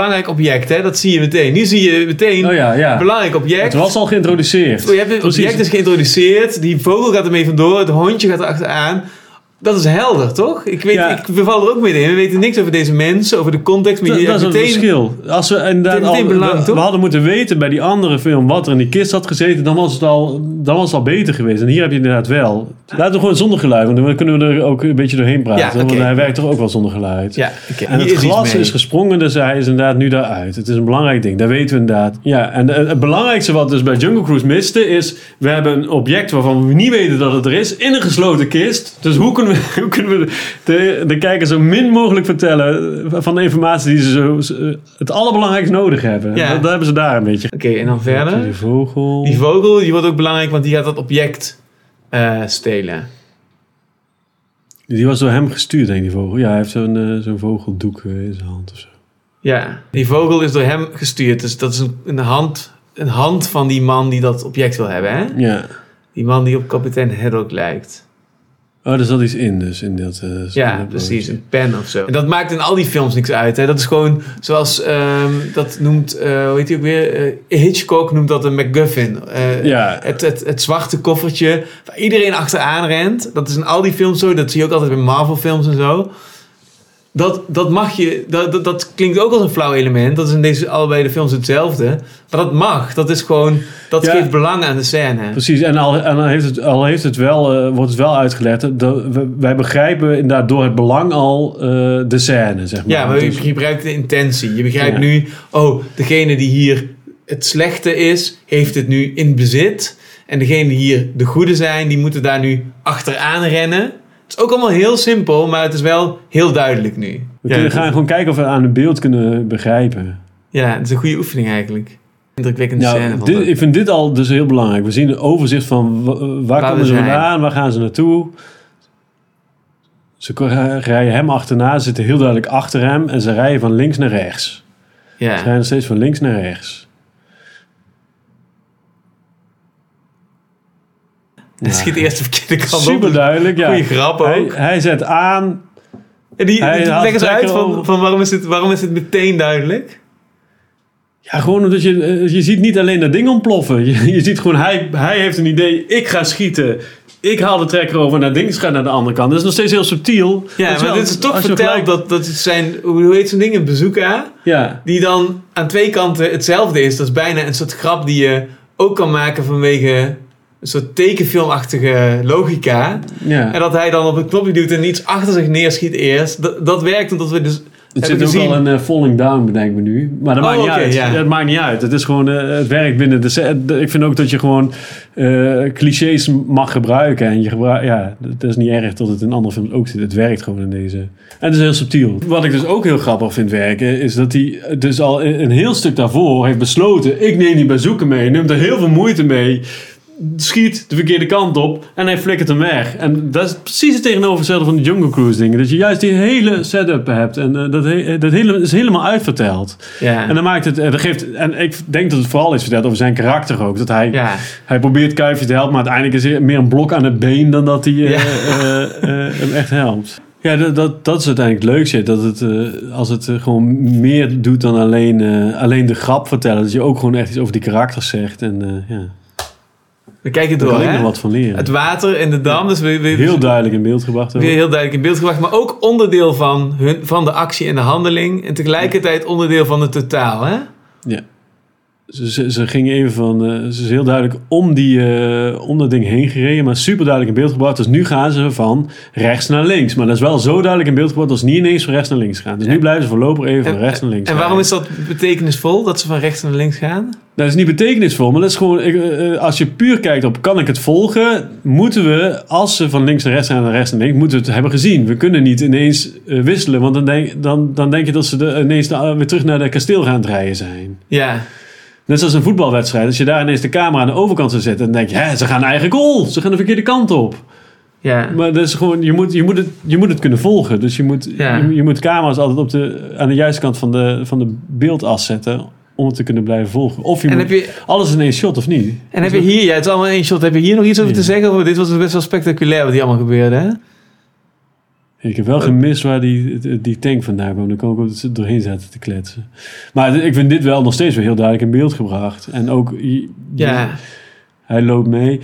Belangrijk object, hè? dat zie je meteen. Nu zie je meteen Oh ja, ja. een belangrijk object. Het was al geïntroduceerd. Oh, je hebt het Precies. object is geïntroduceerd. Die vogel gaat ermee vandoor. Het hondje gaat er achteraan. Dat is helder, toch? Ik weet, Ja. ik, we vallen er ook midden in. We weten niks over deze mensen, over de context. Maar Dat, dat is een verschil. Als we inderdaad al, belang, we, hadden moeten weten bij die andere film wat er in die kist had gezeten, dan was het al, dan was het al beter geweest. En hier heb je inderdaad wel. Laten we gewoon zonder geluid, want dan kunnen we er ook een beetje doorheen praten. Ja. Want hij werkt toch ook wel zonder geluid. Ja. En het is glas mee. is gesprongen, dus hij is inderdaad nu daaruit. Het is een belangrijk ding, dat weten we inderdaad. Ja, en het, het belangrijkste wat dus bij Jungle Cruise miste is... we hebben een object waarvan we niet weten dat het er is... in een gesloten kist. Dus hoe kunnen we, hoe kunnen we de, de kijker zo min mogelijk vertellen... van de informatie die ze zo, het allerbelangrijkste nodig hebben. Ja. Dat, dat hebben ze daar een beetje. Oké, en dan verder? Die vogel... Die vogel die wordt ook belangrijk, want die gaat dat object eh, stelen. Die was door hem gestuurd, denk ik, die vogel. Ja, hij heeft zo'n eh, zo'n vogeldoek eh, in zijn hand of zo. Ja, die vogel is door hem gestuurd. Dus dat is een, een, hand, een hand van die man die dat object wil hebben, hè? Ja. Die man die op kapitein Haddock lijkt. Oh, er zat iets in dus, in dat... eh, in Ja, precies. Een pen of zo. En dat maakt in al die films niks uit. Hè? Dat is gewoon zoals, ehm, dat noemt, eh hoe heet hij ook weer? Eh, Hitchcock noemt dat een MacGuffin. Eh, Ja. het, het, het zwarte koffertje waar iedereen achteraan rent. Dat is in al die films zo. Dat zie je ook altijd bij Marvel films en zo. Dat, dat mag je, dat, dat, dat klinkt ook als een flauw element. Dat is in deze allebei de films hetzelfde. Maar dat mag. Dat is gewoon, dat Ja. geeft belang aan de scène. Precies, en al, en al, heeft, het, al heeft het wel, eh, wordt het wel uitgelegd. Dat, wij begrijpen inderdaad door het belang al eh, de scène, zeg maar. Ja, maar je Dus- begrijpt de intentie. Je begrijpt Ja. nu, oh, degene die hier het slechte is, heeft het nu in bezit. En degene die hier de goede zijn, die moeten daar nu achteraan rennen. Het is ook allemaal heel simpel, maar het is wel heel duidelijk nu. we ja, kunnen gaan gewoon kijken of we aan het beeld kunnen begrijpen. ja, het is een goede oefening eigenlijk. Indrukwekkende scène. Nou, vond dit, ik. ik vind dit al dus heel belangrijk. We zien een overzicht van wa- waar, Waar komen ze vandaan, waar gaan ze naartoe. Ze ko- rijden hem achterna, ze zitten heel duidelijk achter hem en ze rijden van links naar rechts. Ze ja. rijden steeds van links naar rechts. Hij schiet eerst de verkeerde kant op. Super duidelijk, ja. Goeie grap ook. Hij, hij zet aan, En die, hij die leg eens uit van, van waarom, is het, waarom is het meteen duidelijk? Ja, gewoon omdat je, eh, je ziet niet alleen dat ding ontploffen. Je, je ziet gewoon, hij, hij heeft een idee, ik ga schieten. Ik haal de trekker over dat ding gaat naar de andere kant. Dat is nog steeds heel subtiel. Ja, maar wel- dit is toch verteld gelijk- dat, dat het zijn, hoe hoe heet zo'n ding, een bezoeker, Ja, die dan aan twee kanten hetzelfde is. Dat is bijna een soort grap die je ook kan maken vanwege een soort tekenfilmachtige logica. ja. En dat hij dan op een knopje doet en iets achter zich neerschiet eerst. Dat, dat werkt omdat we dus Het zit ook gezien... al een eh, falling down, bedenk me nu. Maar dat Oh, maakt niet uit. ja. Ja, het maakt niet uit. Het is gewoon, eh, het werkt binnen de set. Ik vind ook dat je gewoon eh, clichés mag gebruiken. En je gebruikt, ja, dat is niet erg dat het in andere films ook zit. Het werkt gewoon in deze. En het is heel subtiel. Wat ik dus ook heel grappig vind werken, is dat hij dus al een heel stuk daarvoor heeft besloten: ik neem die bazooka mee, neemt er heel veel moeite mee. Schiet de verkeerde kant op en hij flikkert hem weg. En dat is precies het tegenovergestelde van de Jungle Cruise dingen. Dat je juist die hele setup hebt en eh, dat, he- dat hele, is helemaal uitverteld. Ja. En dan maakt het, eh, dat geeft, en ik denk dat het vooral is verteld over zijn karakter ook. Dat hij, Ja. hij probeert Kuifje te helpen, maar uiteindelijk is hij meer een blok aan het been dan dat hij eh, Ja. eh, eh, hem echt helpt. Ja, dat, dat, dat is uiteindelijk het leukste. Dat het, eh, als het eh, gewoon meer doet dan alleen, eh, alleen de grap vertellen. Dat je ook gewoon echt iets over die karakters zegt. En eh, ja, We kijken daar door, kan ik hè? nog wat van leren. Het water en de dam. Dus we, we, Heel duidelijk in beeld gebracht. weer heel duidelijk in beeld gebracht. Maar ook onderdeel van, hun, van de actie en de handeling. En tegelijkertijd onderdeel van het totaal, hè? Ja. Ze, ze, ze ging even van. eh, ze is heel duidelijk om, die, eh, om dat ding heen gereden, maar super duidelijk in beeld gebracht. Dus nu gaan ze van rechts naar links. Maar dat is wel zo duidelijk in beeld gebracht dat ze niet ineens van rechts naar links gaan. Dus nu blijven ze voorlopig even van rechts naar links. En waarom is dat betekenisvol, dat ze van rechts naar links gaan? Dat is niet betekenisvol, maar dat is gewoon. ik, eh, als je puur kijkt op kan ik het volgen, moeten we, als ze van links naar rechts gaan, naar rechts naar links, moeten we het hebben gezien. We kunnen niet ineens wisselen, want dan denk, dan, dan denk je dat ze de, ineens de- weer terug naar de kasteel gaan rijden zijn. Ja. Net zoals een voetbalwedstrijd. Als je daar ineens de camera aan de overkant zou zetten, dan denk je, hè, ze gaan eigen goal. Ze gaan de verkeerde kant op. Ja. Maar dat is gewoon, je, moet, je, moet het, je moet het kunnen volgen. Dus je moet, Ja. je, je moet camera's altijd op de, aan de juiste kant van de, van de beeldas zetten. Om het te kunnen blijven volgen. Of je En moet heb je, alles in één shot of niet. en heb je hier, ja, het is allemaal één shot. Heb je hier nog iets over te zeggen? Dit was best wel spectaculair wat hier allemaal gebeurde, hè? Ik heb wel gemist waar die, die tank vandaan kwam. Dan kon ik ook doorheen zetten te kletsen. Maar ik vind dit wel nog steeds weer heel duidelijk in beeld gebracht. En ook, Ja. hij loopt mee.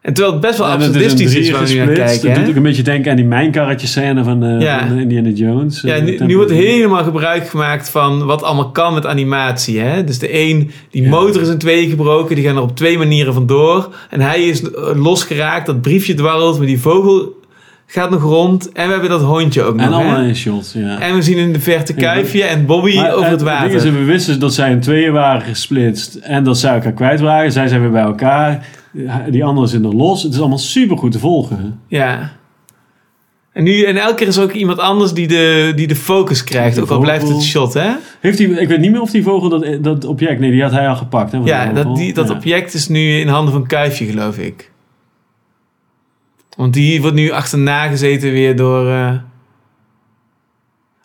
En terwijl het best wel absurdistisch is, drieën waar we nu gesplitst. kijken. Dat doet ook een beetje denken aan die mijnkarretjes scène van, eh Ja. van Indiana Jones. Ja, Eh, nu, wordt helemaal gebruik gemaakt van wat allemaal kan met animatie. Hè? Dus de een, die motor is in tweeën gebroken, die gaan er op twee manieren vandoor. En hij is eh, losgeraakt, dat briefje dwarrelt, maar die vogel gaat nog rond. En we hebben dat hondje ook En nog. allemaal Hè? in shots, ja. En we zien in de verte kuifje en Bobby Maar, over het water. is, we wisten dat zij in tweeën waren gesplitst en dat zij elkaar kwijt waren. Zij zijn weer bij elkaar. Die andere zit nog los. Het is allemaal super goed te volgen. Ja. En, nu, en elke keer is er ook iemand anders die de, die de focus krijgt. De ook al blijft het shot, hè? Heeft hij, ik weet niet meer of die vogel dat, dat object, nee, die had hij al gepakt. Hè, Ja, dat, die, dat Ja. object is nu in handen van Kuifje, geloof ik. Want die wordt nu achterna gezeten weer door... eh,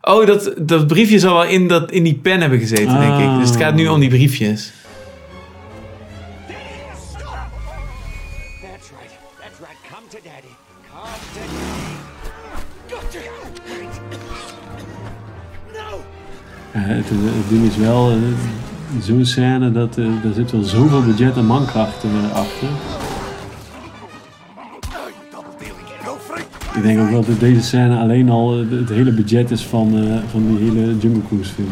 Oh, dat, dat briefje zal wel in, dat, in die pen hebben gezeten, denk ik. Dus het gaat nu om die briefjes. Het, het ding is wel, eh, zo'n scène, dat, eh, daar zit wel zoveel budget en mankracht achter. Ik denk ook wel dat deze scène alleen al eh, het hele budget is van, eh, van die hele Jungle Cruise film.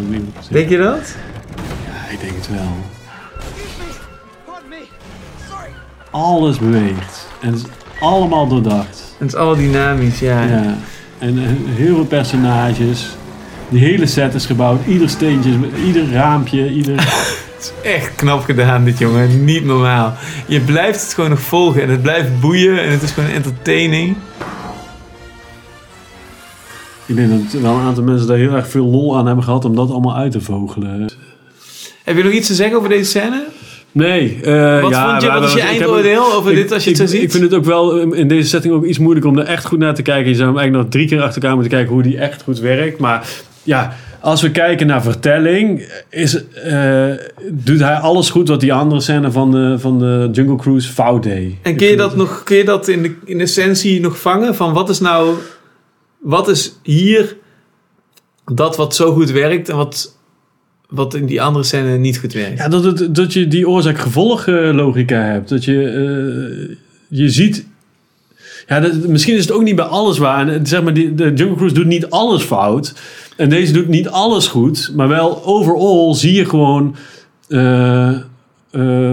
Denk je dat? Ja, ik denk het wel. Alles beweegt. En het is allemaal doordacht. Het is allemaal dynamisch, ja. Ja. En eh, heel veel personages. Die hele set is gebouwd. Ieder steentje, is- ieder raampje, ieder... Het is echt knap gedaan, dit jongen. Niet normaal. Je blijft het gewoon nog volgen en het blijft boeien en het is gewoon entertaining. Ik denk dat wel een aantal mensen daar heel erg veel lol aan hebben gehad om dat allemaal uit te vogelen. Heb je nog iets te zeggen over deze scène? Nee. eh, Wat ja, vond je- wat is je eindoordeel over ik- dit als je het ik, zo ziet? Ik vind het ook wel eh, in deze setting ook iets moeilijk om er echt goed naar te kijken. Je zou hem eigenlijk nog drie keer achter elkaar moeten kijken hoe die echt goed werkt. Maar ja, als we kijken naar vertelling, is, eh, doet hij alles goed wat die andere scène van de, van de Jungle Cruise fout deed. En kun je dat, nog, kun je dat in, de, in essentie nog vangen? Van wat is nou... Wat is hier dat wat zo goed werkt en wat, wat in die andere scène niet goed werkt? Ja, dat, het, dat je die oorzaak-gevolg eh, logica hebt. Dat je, eh, je ziet... Ja, misschien is het ook niet bij alles waar. En, eh, zeg maar, die, de Jungle Cruise doet niet alles fout. En deze doet niet alles goed. Maar wel overal zie je gewoon...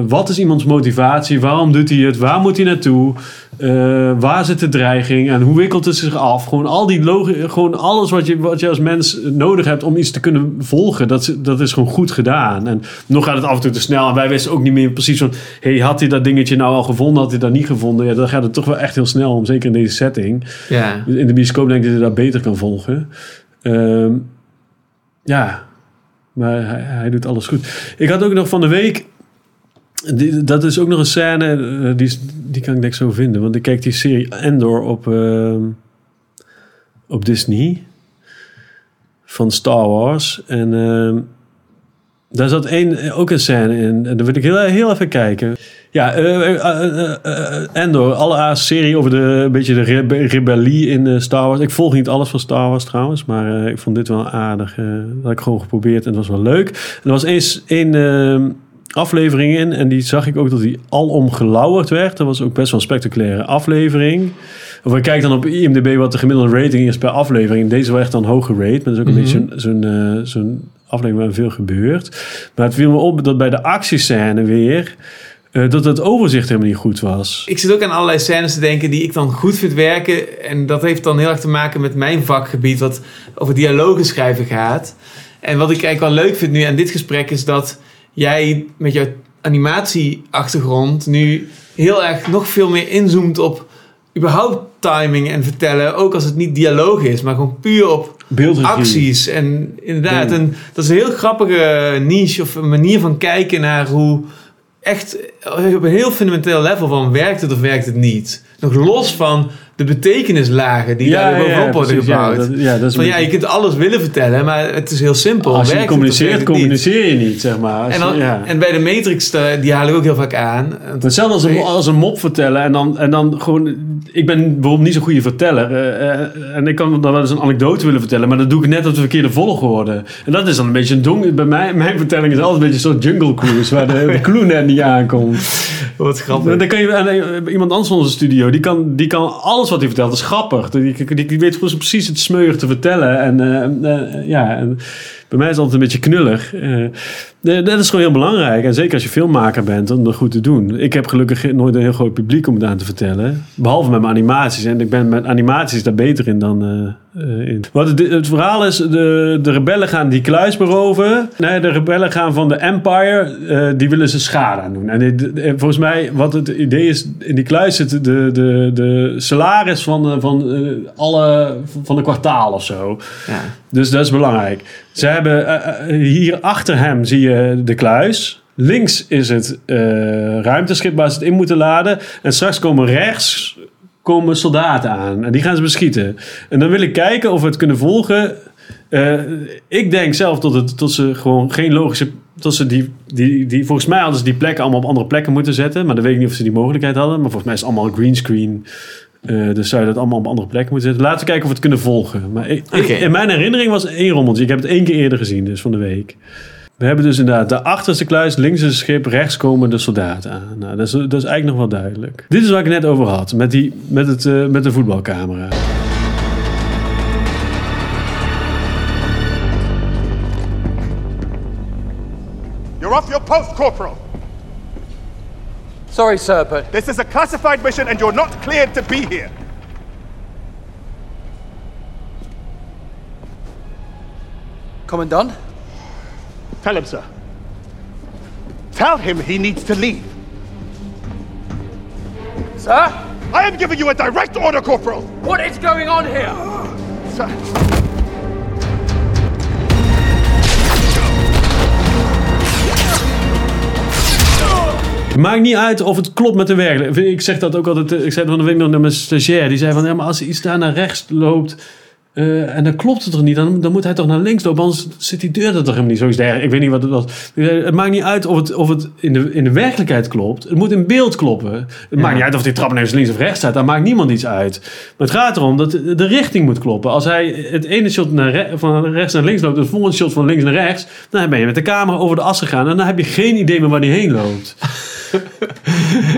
wat is iemands motivatie? Waarom doet hij het? Waar moet hij naartoe? Eh, waar zit de dreiging? En hoe wikkelt het zich af? Gewoon al die gewoon alles wat je, wat je als mens nodig hebt om iets te kunnen volgen, dat, is- dat is gewoon goed gedaan. En nog gaat het af en toe te snel. En wij wisten ook niet meer precies van, hey, had hij dat dingetje nou al gevonden? Had hij dat niet gevonden? Ja, dan gaat het toch wel echt heel snel om, zeker in deze setting. Ja. In de bioscoop denk ik dat je dat beter kan volgen. Ehm, ja, maar hij, hij doet alles goed. Ik had ook nog van de week. Dat is ook nog een scène. eh, die, die kan ik denk zo vinden. Want ik kijk die serie Endor op, ehm, op Disney. Van Star Wars. En ehm, daar zat één, ook een scène in. En daar wil ik heel, heel even kijken. Ja, eh, eh, eh, eh, Endor, alle serie over de, een beetje de rebe- rebellie in eh, Star Wars. Ik volg niet alles van Star Wars trouwens, maar eh, ik vond dit wel aardig. eh, dat had ik gewoon geprobeerd en het was wel leuk. Er was eens één ehm, aflevering in en die zag ik ook dat die alom gelauwerd werd. Dat was ook best wel een spectaculaire aflevering. Of ik kijk dan op IMDb wat de gemiddelde rating is per aflevering. Deze werd dan hoog gerate, maar dat is ook een Mhm. beetje zo'n zo'n eh, zo'n aflevering waar veel gebeurt. Maar het viel me op dat bij de actiescène weer... eh, dat het overzicht helemaal niet goed was. Ik zit ook aan allerlei scènes te denken die ik dan goed vind werken. En dat heeft dan heel erg te maken met mijn vakgebied, wat over dialogen schrijven gaat. En wat ik eigenlijk wel leuk vind nu aan dit gesprek is dat jij met jouw animatieachtergrond nu heel erg nog veel meer inzoomt op überhaupt timing en vertellen. Ook als het niet dialoog is, maar gewoon puur op Beeldregie. acties. En inderdaad, Ja. en dat is een heel grappige niche of een manier van kijken naar hoe echt op een heel fundamenteel level van werkt het of werkt het niet. Nog los van de betekenislagen die Ja, daar ja, bovenop worden precies, ja, gebouwd. dat- ja, dat is Van, ja, je kunt alles willen vertellen, maar het is heel simpel. Als je communiceert, communiceer je niet, zeg maar. Als En, dan, en bij de Matrix, eh, die haal ik ook heel vaak aan. Hetzelfde als een, als een mop vertellen en dan, en dan gewoon... Ik ben bijvoorbeeld niet zo'n goede verteller. eh, en ik kan dan wel eens een anekdote willen vertellen, maar dan doe ik net op de verkeerde volgorde. En dat is dan een beetje een donker... Bij mij, mijn vertelling is altijd een beetje zo'n jungle cruise, waar de, de clue net niet aankomt. Wat grappig. Dan kan je, en, iemand anders van onze studio, die kan, die kan alles wat hij vertelt, is grappig. Die, die, die weet precies het smeuig te vertellen. En eh, eh, ja, en bij mij is het altijd een beetje knullig. Eh, dat is gewoon heel belangrijk. En zeker als je filmmaker bent, om dat goed te doen. Ik heb gelukkig nooit een heel groot publiek om het aan te vertellen. Behalve met mijn animaties. En ik ben met animaties daar beter in dan eh, eh, in. Wat het, het verhaal is, de, de rebellen gaan die kluis beroven. Nee, de rebellen gaan van de Empire, die willen ze schade aan doen. En dit- volgens mij, wat het idee is, in die kluis zit de, de, de salaris van, van alle, van een kwartaal of zo. Ja. Dus dat is belangrijk. Ze hebben eh, eh, hier achter hem zie je de kluis. Links is het eh, ruimteschip waar ze het in moeten laden. En straks komen rechts komen soldaten aan. En die gaan ze beschieten. En dan wil ik kijken of we het kunnen volgen. Ik denk zelf tot, het, ze gewoon geen logische... Tot ze die, die, die, volgens mij hadden ze die plekken allemaal op andere plekken moeten zetten. Maar dan weet ik niet of ze die mogelijkheid hadden. Maar volgens mij is het allemaal greenscreen. Eh dus zou je dat allemaal op andere plekken moeten zetten. Laten we kijken of we het kunnen volgen. Maar ik, ik- Oké. in mijn herinnering was één rommeltje. Ik heb het één keer eerder gezien, dus van de week. We hebben dus inderdaad de achterste kluis, links is het schip, rechts komen de soldaten aan. Nou, dat, is, dat is eigenlijk nog wel duidelijk. Dit is waar ik het net over had, met, die, met, het, eh, met de voetbalcamera. You're off your post, Corporal. Sorry, sir, but This is a classified mission and you're not cleared to be here. Commandant? Tell him, sir. Tell him he needs to leave. Sir? I am giving you a direct order, Corporal. What is going on here? Sir. Maakt niet uit of het klopt met de werkelijkheid. Ik zeg dat ook altijd. eh, Ik zei van de week nog naar mijn stagiair. Die zei van ja, maar als iets daar naar rechts loopt. eh, en dan klopt het er niet, dan, dan moet hij toch naar links lopen, anders zit die deur er toch helemaal niet. Zo is het. Ik weet niet wat het was. Het maakt niet uit of het, of het in, de, in de werkelijkheid klopt. Het moet in beeld kloppen. Het maakt niet uit of die trap ineens links of rechts staat. Daar maakt niemand iets uit. Maar het gaat erom dat de, richting moet kloppen. Als hij het ene shot naar re- van rechts naar links loopt, en het volgende shot van links naar rechts, dan ben je met de camera over de as gegaan en dan heb je geen idee meer waar die heen loopt.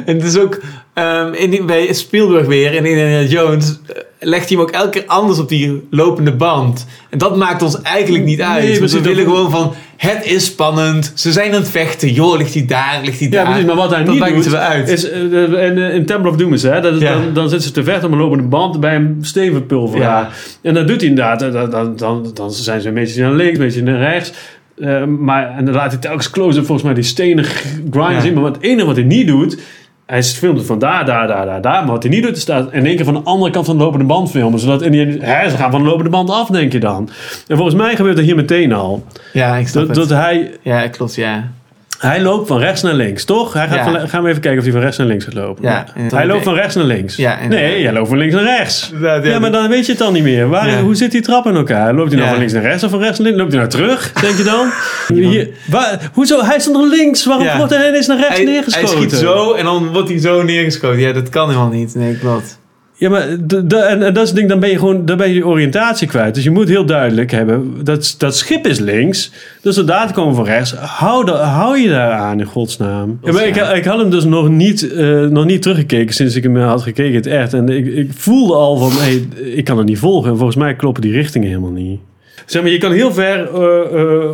En het is ook ehm, in bij Spielberg weer in Indiana Jones eh, legt hij hem ook elke keer anders op die lopende band. En dat maakt ons eigenlijk niet uit. Nee, we willen gewoon van het is spannend. Ze zijn aan het vechten. Joh, ligt hij daar, ligt hij Ja, daar. precies. Maar wat hij dat niet doet, uit. is eh, in, eh, in Temple of Doom is hè, dat Ja. dan, dan zitten ze te vechten op een lopende band bij een steenverpulveraar. Ja. En dat doet hij inderdaad. Dan, dan, dan, dan zijn ze een beetje naar links, een beetje naar rechts. Eh, maar, en dan laat hij telkens close-up volgens mij die stenen grind Ja. zien. Maar het enige wat hij niet doet... Hij filmt het van daar, daar, daar, daar, daar. Maar wat hij niet doet, is staat in één keer van de andere kant van de lopende band filmen. Zodat in die, hè, ze gaan van de lopende band af, denk je dan. En volgens mij gebeurt dat hier meteen al. Ja, ik snap Dat, het. dat hij, Ja, klopt, ja. Hij loopt van rechts naar links, toch? Hij gaat Ja. van, gaan we even kijken of hij van rechts naar links gaat lopen. Ja, hij loopt van rechts naar links. Ja, nee, jij loopt van links naar rechts. Ja. Maar dan weet je het dan niet meer. Waar. Hoe zit die trap in elkaar? Loopt hij nou van links naar rechts of van rechts naar links? Loopt hij nou terug, denk je dan? Hier, waar, hoezo? Hij stond nog links. Waarom wordt hij ineens naar rechts Hij, hij neergeschoten? schiet zo en dan wordt hij zo neergeschoten. Ja, dat kan helemaal niet. Nee, klopt. Ja, maar en, en dat is het ding, dan ben je gewoon dan ben je oriëntatie kwijt. Dus je moet heel duidelijk hebben, dat, dat schip is links, de soldaten komen van rechts. Hou, da- hou je daar aan in godsnaam. Ja, maar ik, ik had hem dus nog niet, eh, nog niet teruggekeken sinds ik hem had gekeken het echt. En ik, ik voelde al van, hey, ik kan het niet volgen. En volgens mij kloppen die richtingen helemaal niet. Zeg maar, je kan heel ver, eh, eh,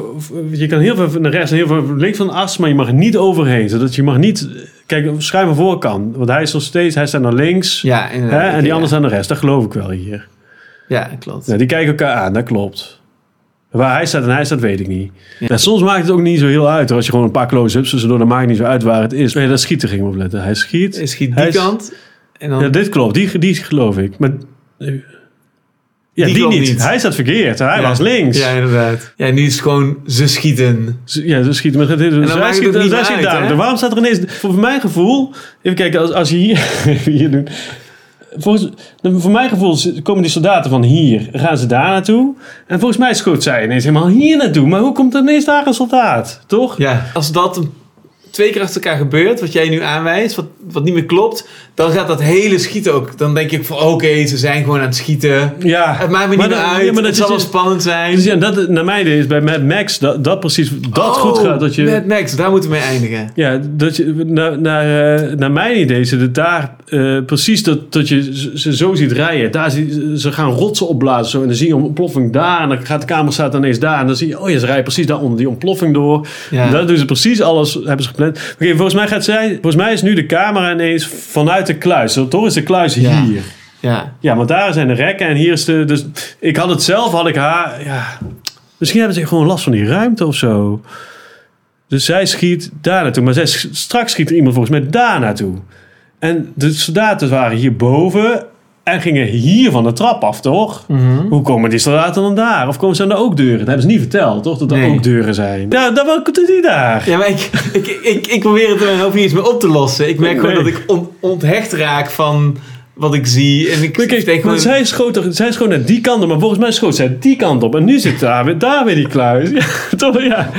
je kan heel ver naar rechts en heel ver links van de as, maar je mag niet overheen. Zodat je mag niet, kijk, schuim van voorkant. Want hij is nog steeds, hij staat naar links. Ja. Hè? En die Ja. anderen zijn de rest, dat geloof ik wel hier. Ja, klopt. Ja, die kijken elkaar aan, dat klopt. Waar hij staat en hij staat, weet ik niet. Ja, soms maakt het ook niet zo heel uit. hoor. Als je gewoon een paar close-ups tussendoor, dan maakt het niet zo uit waar het is. Nee, dat schieten ging op letten. Hij schiet. Hij schiet die Hij kant. En dan... Ja, dit klopt. Die, die geloof ik. Maar... Ja, die, niet. niet. Hij staat verkeerd. Hij Ja. was links. Ja, inderdaad. Ja, nu is het gewoon ze schieten. Ja, ze schieten met het. dan zij niet zij uit? Waarom staat er ineens. Voor mijn gevoel. Even kijken, als, als je hier. even hier doet. volgens, voor mijn gevoel komen die soldaten van hier, gaan ze daar naartoe. En volgens mij schoot zij ineens helemaal hier naartoe. Maar hoe komt er ineens daar een soldaat? Toch? Ja, als dat een- twee keer achter elkaar gebeurt, wat jij nu aanwijst, wat, wat niet meer klopt, dan gaat dat hele schieten ook. Dan denk ik van oké, ze zijn gewoon aan het schieten. Ja, Het maakt me Maar niet meer uit. ja, maar dat het zal is wel dus- spannend zijn. Dus ja, dat, naar mijn idee is bij Mad Max dat, dat precies dat goed gaat. Dat je, Oh, Mad Max, daar moeten we mee eindigen. Ja, dat je, naar, naar, eh, naar mijn idee zit het daar eh, precies dat, dat je ze- zo ziet rijden. Daar zie, ze gaan rotsen opblazen zo, en dan zie je een ontploffing daar en dan gaat de camera staat ineens daar en dan zie je, oh ja, ze rijden precies daar onder die ontploffing door. Ja. Dat doen ze precies alles, hebben ze gepland. Oké, volgens mij gaat zij, volgens mij is nu de camera ineens vanuit de kluis. Toch is de kluis Ja. hier. Ja. Ja, want daar zijn de rekken en hier is de. Dus ik had het zelf, had ik haar. Ja, misschien hebben ze gewoon last van die ruimte of zo. Dus zij schiet daar naartoe. Maar zij, straks schiet er iemand volgens mij daar naartoe. En de soldaten waren hierboven en gingen hier van de trap af, toch? Mhm. Hoe komen die soldaten dan daar? Of komen ze aan de ook deuren? Dat hebben ze niet verteld, toch? Dat er Nee. ook deuren zijn. Ja, dan komt het niet daar. Ja, maar ik, ik, ik, ik probeer het in mijn hoofd niet eens meer op te lossen. Ik merk gewoon dat ik on- onthecht raak van wat ik zie. En ik kijk, denk gewoon... zij, schoot er, zij schoot naar die kant op, maar volgens mij schoot zij die kant op. En nu zit daar weer, daar weer die kluis. Ja, toch? Ja.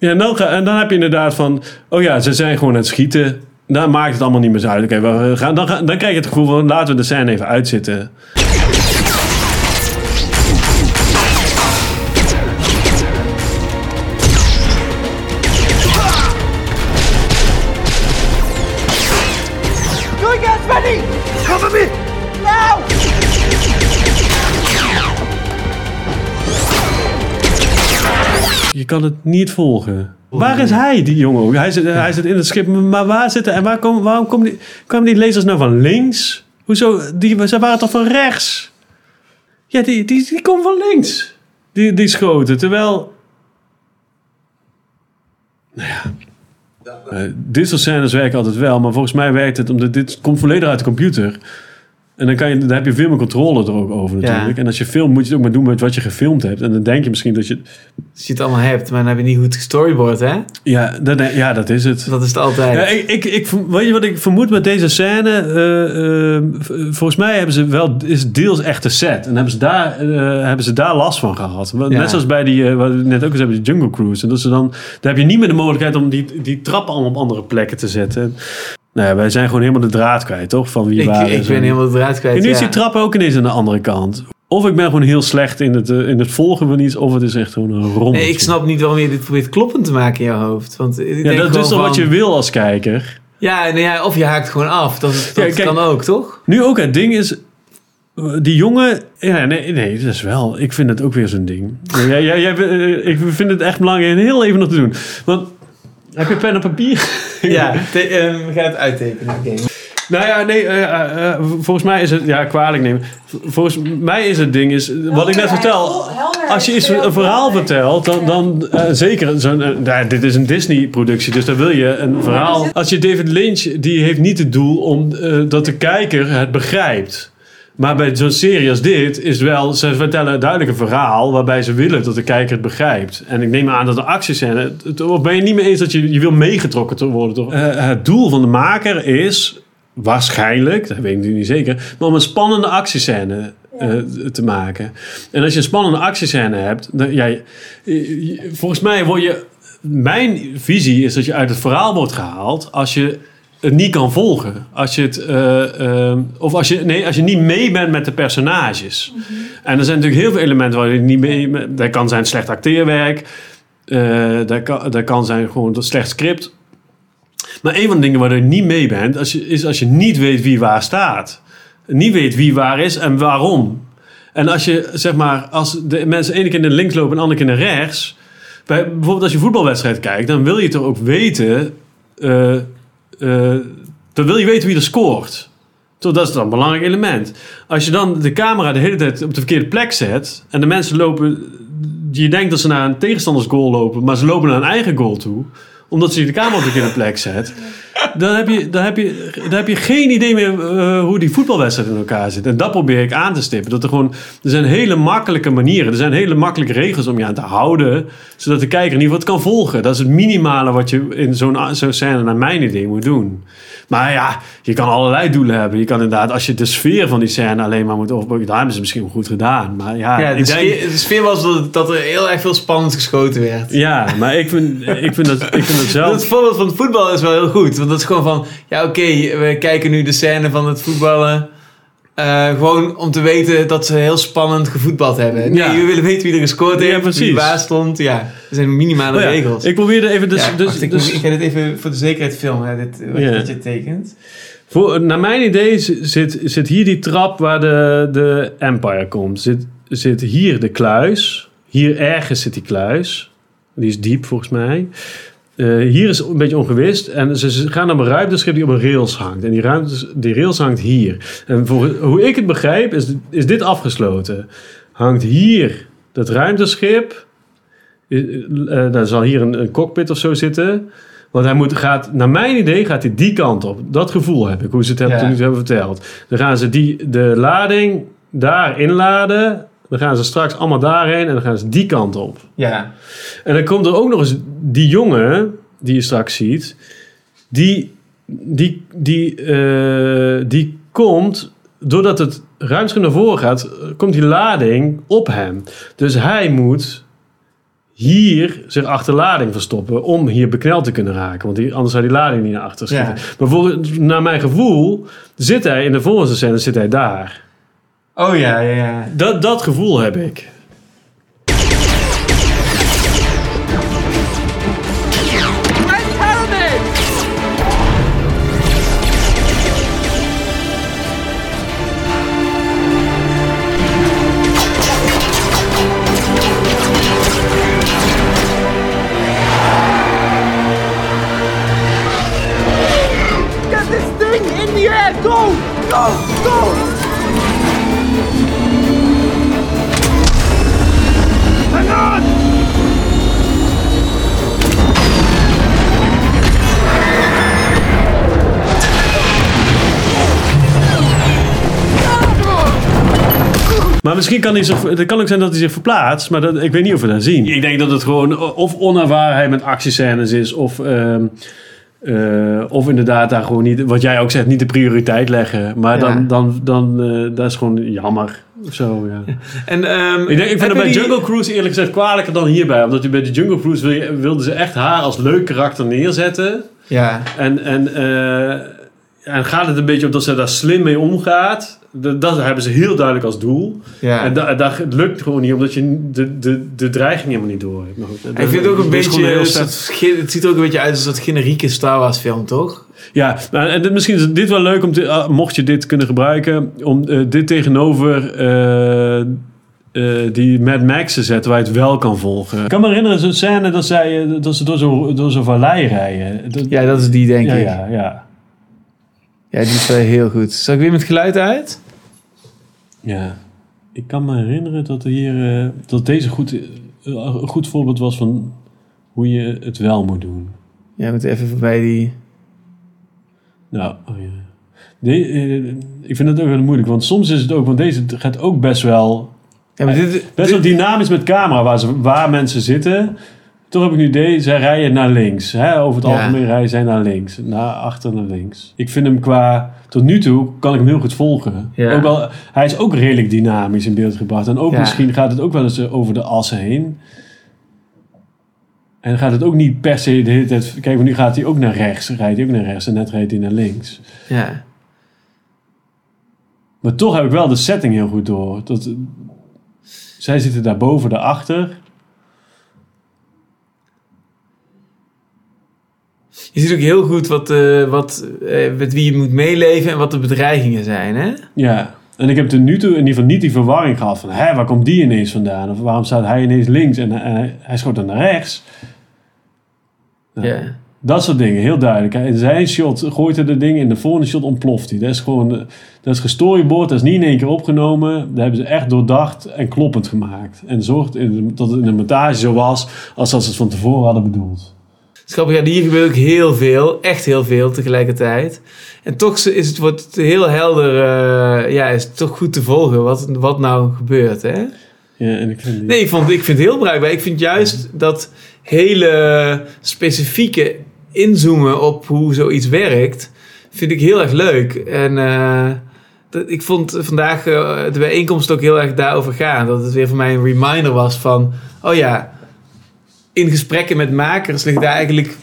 ja en, dan ga, en dan heb je inderdaad van, oh ja, ze zijn gewoon aan het schieten. Dan maakt het allemaal niet meer zo uit. Oké, we gaan, dan, dan krijg je het gevoel van, laten we de scène even uitzitten. Now! Je kan het niet volgen. Waar is hij, die jongen? Hij zit, hij zit in het schip, maar waar zitten en waar komen, waarom komen die, kwamen die lasers nou van links? Hoezo? Die, ze waren toch van rechts? Ja, die, die, die komen van links. Die, die schoten. Terwijl. Nou ja. Eh, dit soort scènes werken altijd wel, maar volgens mij werkt het omdat dit komt volledig uit de computer. En dan, kan je, dan heb je veel meer controle er ook over natuurlijk. Ja. En als je filmt, moet je het ook maar doen met wat je gefilmd hebt. En dan denk je misschien dat je. Als je het allemaal hebt, maar dan heb je niet goed gestoryboard, hè? Ja, dat, ja, dat is het. Dat is het altijd. Ja, ik, ik, ik, weet je wat ik vermoed met deze scène? Eh, eh, volgens mij hebben ze wel, is deels echt set. En hebben ze daar, eh, hebben ze daar last van gehad. Ja. Net zoals bij die, wat we net ook eens hebben, die Jungle Cruise. En dat ze dan, daar heb je niet meer de mogelijkheid om die, die trappen allemaal op andere plekken te zetten. Nou ja, wij zijn gewoon helemaal de draad kwijt, toch? Van wie ik, waar ik is ben en- helemaal de draad kwijt. En nu is ja. die trap ook ineens aan de andere kant. Of ik ben gewoon heel slecht in het, eh, in het volgen van iets, of het is echt gewoon een rommel. Nee, ik snap niet waarom je dit probeert kloppend te maken in jouw hoofd. Want ik Ja, denk dat is toch wat je wil als kijker? Ja, nou ja, of je haakt gewoon af. Dat, dat Ja, kijk, kan ook, toch? Nu ook, het ding is... Die jongen... Ja, nee, nee, dat is wel... Ik vind het ook weer zo'n ding. Ja, jij, eh, ik vind het echt belangrijk om heel even nog te doen. Want... Heb je pen en papier? Ja, te- eh, we gaan het uittekenen. Oké. Nou ja, nee, eh, eh, eh, volgens mij is het... Ja, kwalijk nemen. Volgens mij is het ding is... Wat ik net vertel... Als je iets, een verhaal vertelt, dan, dan eh, zeker... Zo'n, nou, dit is een Disney-productie, dus dan wil je een verhaal... Als je David Lynch, die heeft niet het doel om dat de kijker het begrijpt. Maar bij zo'n serie als dit is wel... Ze vertellen duidelijk een verhaal waarbij ze willen dat de kijker het begrijpt. En ik neem aan dat de actiescène... het- Of ben je niet mee eens dat je, je wil meegetrokken te worden? Toch? Eh, het doel van de maker is waarschijnlijk, dat weet ik niet zeker, maar om een spannende actiescène eh, te maken. En als je een spannende actiescène hebt, dan, ja, je- je- volgens mij word je. Mijn visie is dat je uit het verhaal wordt gehaald als je niet kan volgen. Als je het, eh, eh, of als je, nee, als je niet mee bent met de personages. En er zijn natuurlijk heel veel elementen waar je niet mee. Dat kan zijn slecht acteerwerk. eh dat, kan, dat kan zijn gewoon een slecht script. Maar een van de dingen waar je niet mee bent, als je, is als je niet weet wie waar staat. Niet weet wie waar is en waarom. En als je, zeg maar, als de mensen ene keer naar links lopen en de andere keer naar rechts. Bij, bijvoorbeeld als je voetbalwedstrijd kijkt, dan wil je toch ook weten. eh, eh, dan wil je weten wie er scoort. Dat is dan een belangrijk element. Als je dan de camera de hele tijd op de verkeerde plek zet. en de mensen lopen. je denkt dat ze naar een tegenstanders goal lopen, maar ze lopen naar een eigen goal toe omdat ze de camera op de verkeerde plek zet. Dan heb je, dan heb je, dan heb je geen idee meer eh, hoe die voetbalwedstrijd in elkaar zit. En dat probeer ik aan te stippen. Dat er gewoon, er zijn hele makkelijke manieren. Er zijn hele makkelijke regels om je aan te houden. Zodat de kijker in ieder geval het kan volgen. Dat is het minimale wat je in zo'n zo'n scène naar mijn idee moet doen. Maar ja, je kan allerlei doelen hebben. Je kan inderdaad, als je de sfeer van die scène alleen maar moet opbouwen. Daar hebben ze misschien wel goed gedaan. Maar ja, Ja, de, ik denk- sfeer, de sfeer was dat, dat er heel erg veel spannend geschoten werd. ja, maar ik vind, ik vind, dat, ik vind dat zelf... Het voorbeeld van het voetbal is wel heel goed. Want dat is gewoon van... Ja, oké, we kijken nu de scène van het voetballen. eh, gewoon om te weten dat ze heel spannend gevoetbald hebben. Nee, Ja. we willen weten wie er gescoord Ja, heeft, precies. wie waar stond. Ja, er zijn minimale Oh ja, regels. Ik probeerde even dus... Ja, dus, wacht, ik, dus ik ga dit even voor de zekerheid filmen, dit, wat, Ja. wat je tekent. Voor, naar mijn idee zit, zit hier die trap waar de, de Empire komt. Zit, zit hier de kluis. Hier ergens zit die kluis. Die is diep volgens mij. Eh, hier is een beetje ongewist. En ze, gaan naar een ruimteschip die op een rails hangt. En die, ruimtes, die rails hangt hier. En voor, hoe ik het begrijp is, is dit afgesloten. Hangt hier dat ruimteschip. Eh, daar zal hier een, een cockpit of zo zitten. Want hij moet, gaat, naar mijn idee gaat hij die kant op. Dat gevoel heb ik, hoe ze het hebben, Ja. toen het hebben verteld. Dan gaan ze die, de lading daar inladen. Dan gaan ze straks allemaal daarheen en dan gaan ze die kant op. Ja. En dan komt er ook nog eens die jongen die je straks ziet. Die, die, die, eh, die komt, doordat het ruimschip naar voren gaat, komt die lading op hem. Dus hij moet hier zich achter lading verstoppen om hier bekneld te kunnen raken. Want die, anders zou die lading niet naar achter schieten. Ja. Maar voor, naar mijn gevoel zit hij in de volgende scène zit hij daar. Oh ja, ja, ja. Dat, dat gevoel heb ik. Get this thing in the air! Go! Go! Go! Maar misschien kan hij zich, het kan ook zijn dat hij zich verplaatst, maar dat, ik weet niet of we dat zien. Ik denk dat het gewoon of onervarenheid met actiescènes is, of, ehm, eh, of inderdaad daar gewoon niet, wat jij ook zegt, niet de prioriteit leggen. Maar Ja. dan, dan, dan eh, dat is gewoon jammer. Of zo, ja. En, ehm, Ik, denk, ik vind het bij die- Jungle Cruise eerlijk gezegd kwalijker dan hierbij. Omdat je bij de Jungle Cruise wil je- wilden ze echt haar als leuk karakter neerzetten. Ja. En, en, eh, en gaat het een beetje op dat ze daar slim mee omgaat. Dat, dat hebben ze heel duidelijk als doel. Ja. En da, dat lukt gewoon niet, omdat je de, de, de dreiging helemaal niet door hebt. Maar goed, dat- Ik vind het ook een dat beetje... een soort het ziet er ook een beetje uit als een soort generieke Star Wars film, toch? Ja, nou, en dit- misschien is dit wel leuk om te, ah, mocht je dit kunnen gebruiken, om eh, dit tegenover eh, eh, die Mad Max te zetten waar je het wel kan volgen. Ik kan me herinneren zo'n scène dat, zij, dat ze door zo'n door zo'n vallei rijden. Dat- Ja, dat is die, denk ja, ik. Ja, ja. Ja, die is wel heel goed. Zal ik weer met geluid uit? Ja, ik kan me herinneren dat, er hier, eh, dat deze goed, eh, een goed voorbeeld was van hoe je het wel moet doen. Ja, we moeten even voorbij die... Nou, oh ja. De- eh, ik vind het ook wel moeilijk, want soms is het ook, want deze gaat ook best wel, Ja, maar dit, best wel dynamisch met camera waar, ze, waar mensen zitten. Toch heb ik nu idee, zij rijden naar links. Hè? Over het Ja. algemeen rijden zij naar links. Naar achter naar links. Ik vind hem qua, tot nu toe kan ik hem heel goed volgen. Ja. Ook wel, hij is ook redelijk dynamisch in beeld gebracht. En ook Ja. misschien gaat het ook wel eens over de assen heen. En gaat het ook niet per se de hele tijd... Kijk, nu gaat hij ook naar rechts. Rijdt hij ook naar rechts en net rijdt hij naar links. Ja. Maar toch heb ik wel de setting heel goed door. Dat, zij zitten daar boven, daarachter. Je ziet ook heel goed wat, eh, wat, eh, met wie je moet meeleven en wat de bedreigingen zijn, hè? Ja. En ik heb tot nu toe in ieder geval niet die verwarring gehad van... Hé, waar komt die ineens vandaan? Of waarom staat hij ineens links en, en hij, schoot dan naar rechts? Ja. Dat soort dingen, heel duidelijk. In zijn shot gooit hij de dingen, in de volgende shot ontploft hij. Dat is gewoon, dat is gestoryboard, dat is niet in één keer opgenomen. Dat hebben ze echt doordacht en kloppend gemaakt. En zorgt dat het in de montage zo was als dat ze het van tevoren hadden bedoeld. Grappig, ja, hier gebeurt ook heel veel, echt heel veel tegelijkertijd. En toch is het, wordt het heel helder, eh, ja, is het toch goed te volgen wat, wat nou gebeurt, hè? Ja, en ik vind die- Nee, ik, vond, ik vind het heel bruikbaar. Ik vind juist dat hele specifieke inzoomen op hoe zoiets werkt, vind ik heel erg leuk. En eh, dat, ik vond vandaag eh, de bijeenkomst ook heel erg daarover gaan. Dat het weer voor mij een reminder was van, oh ja, in gesprekken met makers ligt daar eigenlijk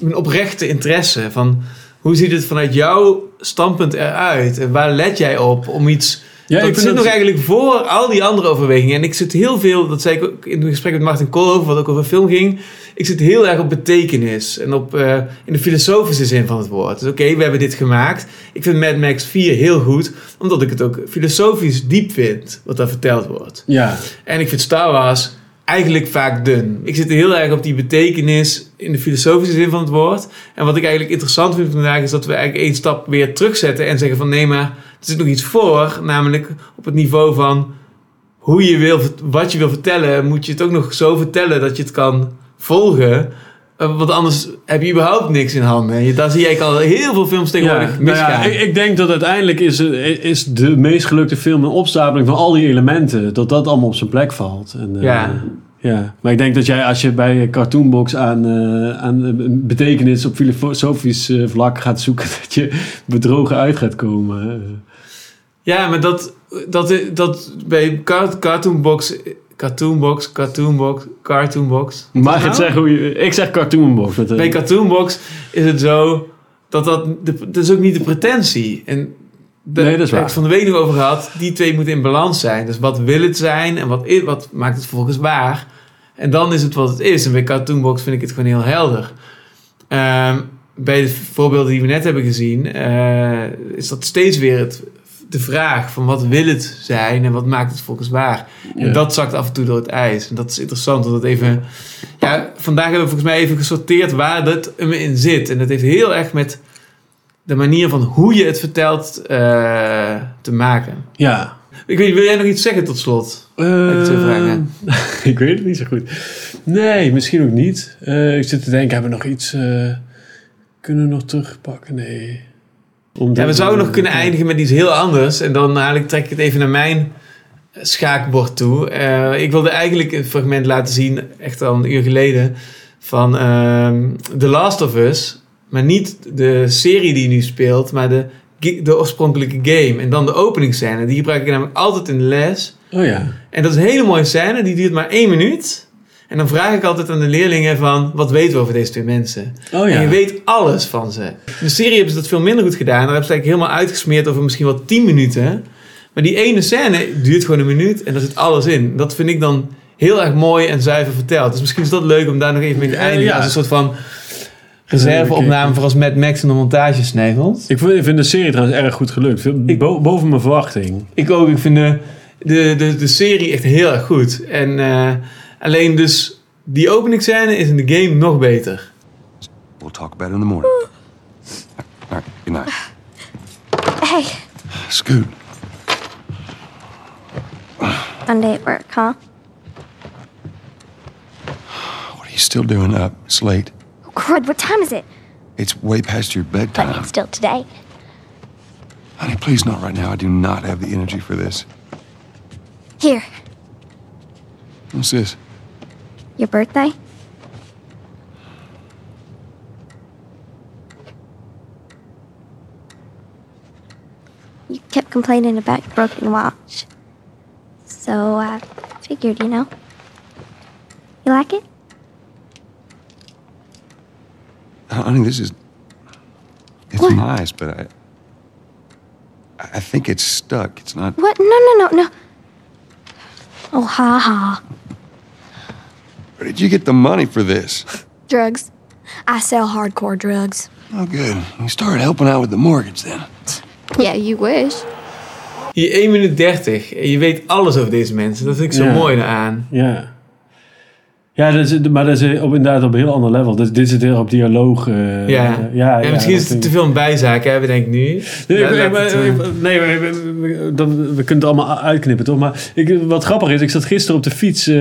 een oprechte interesse van hoe ziet het vanuit jouw standpunt eruit en waar let jij op om iets Ja, ik zit dat- nog eigenlijk voor al die andere overwegingen. En ik zit heel veel, dat zei ik ook in het gesprek met Martin Koolhoven, wat ook over film ging. Ik zit heel erg op betekenis en op, eh, in de filosofische zin van het woord. Dus oké, we hebben dit gemaakt. Ik vind Mad Max 4 heel goed, omdat ik het ook filosofisch diep vind, wat daar verteld wordt. Ja. En ik vind Star Wars eigenlijk vaak dun. Ik zit heel erg op die betekenis in de filosofische zin van het woord. En wat ik eigenlijk interessant vind vandaag is dat we eigenlijk één stap weer terugzetten en zeggen van nee, maar er zit nog iets voor. Namelijk op het niveau van hoe je wil, wat je wil vertellen, moet je het ook nog zo vertellen dat je het kan volgen. Eh, Want anders heb je überhaupt niks in handen. Daar zie eigenlijk al heel veel films tegenwoordig Ja, nou ja, misgaan. ik, ik denk dat uiteindelijk is, eh, is de meest gelukte film een opstapeling van al die elementen. Dat dat allemaal op zijn plek valt. En, eh, Ja. ja. Maar ik denk dat jij als je bij Cartoonbox aan, aan betekenis op filosofisch vlak gaat zoeken, dat je bedrogen uit gaat komen. Ja, maar dat, dat, dat bij Car- Cartoonbox, Cartoonbox, Cartoonbox, Cartoonbox. Mag Nou? het zeggen hoe je... Ik zeg Cartoonbox. Met een- Bij Cartoonbox is het zo dat dat, de, dat is ook niet de pretentie. En de, Nee, dat is waar. waar. Ik het van de week nog over gehad. Die twee moeten in balans zijn. Dus wat wil het zijn en wat, wat maakt het volgens waar? En dan is het wat het is. En bij Cartoonbox vind ik het gewoon heel helder. Ehm, bij de voorbeelden die we net hebben gezien, eh, is dat steeds weer het, de vraag van wat wil het zijn en wat maakt het volgens waar. En Ja. dat zakt af en toe door het ijs. En dat is interessant, dat het even... Ja, vandaag hebben we volgens mij even gesorteerd waar dat hem in zit. En dat heeft heel erg met de manier van hoe je het vertelt eh, te maken. Ja. Ik weet, wil jij nog iets zeggen tot slot? Heb ik weet het niet zo goed. Nee, misschien ook niet. Eh, ik zit te denken, hebben we nog iets... eh, kunnen we nog terugpakken? Nee. Ja, we zouden nog kunnen eindigen met iets heel anders. En dan eigenlijk trek ik het even naar mijn schaakbord toe. Eh, ik wilde eigenlijk een fragment laten zien, echt al een uur geleden, van ehm The Last of Us. Maar niet de serie die nu speelt, maar de, de oorspronkelijke game. En dan de openingsscène. Die gebruik ik namelijk altijd in de les. Oh ja. En dat is een hele mooie scène, die duurt maar één minuut. En dan vraag ik altijd aan de leerlingen van, wat weten we over deze twee mensen? Oh ja. En je weet alles van ze. In de serie hebben ze dat veel minder goed gedaan. Daar hebben ze eigenlijk helemaal uitgesmeerd over misschien wel tien minuten. Maar die ene scène duurt gewoon een minuut en daar zit alles in. Dat vind ik dan heel erg mooi en zuiver verteld. Dus misschien is dat leuk om daar nog even mee te eindigen. ja. Als een soort van reserveopname voor als Mad Max in de montage snijvelt. Ik vind, ik vind de serie trouwens erg goed gelukt. Bo- boven mijn verwachting. Ik ook. Ik vind de, de, de, de serie echt heel erg goed. En eh, alleen dus die openingsscène is in de game nog beter. We'll talk about it in the morning. All right, good night. Hey, Scoot, Monday at work, huh? what are you still doing up? It's late. Oh, crud, what time is it? It's way past your But bedtime. it's still today. Honey, please not right now. I do not have the energy for this. Here, What's this? Your birthday? You kept complaining about your broken watch. So I figured, you know. You like it? Uh, honey, this is. It's nice, but I. I think it's stuck. It's not. What? No, no, no, no. Oh, ha ha. Where did you get the money for this? Drugs. I sell hardcore drugs. Oh, good. You started helping out with the mortgage then. Yeah, you wish. Hier 1 minuut 30. En je weet alles over deze mensen. Dat vind ik zo Ja. mooi aan. Ja. Ja, dat is, maar dat is op, inderdaad op een heel ander level. Dus dit zit heel op dialoog. eh, Ja. ja, Ja, misschien is het te veel een bijzaak, hè, denk ik nu. Nee, Ja, nee, laat maar- het, eh, nee, we, dan, kunnen het allemaal uitknippen, toch? Maar ik, wat grappig is, ik zat gisteren op de fiets eh,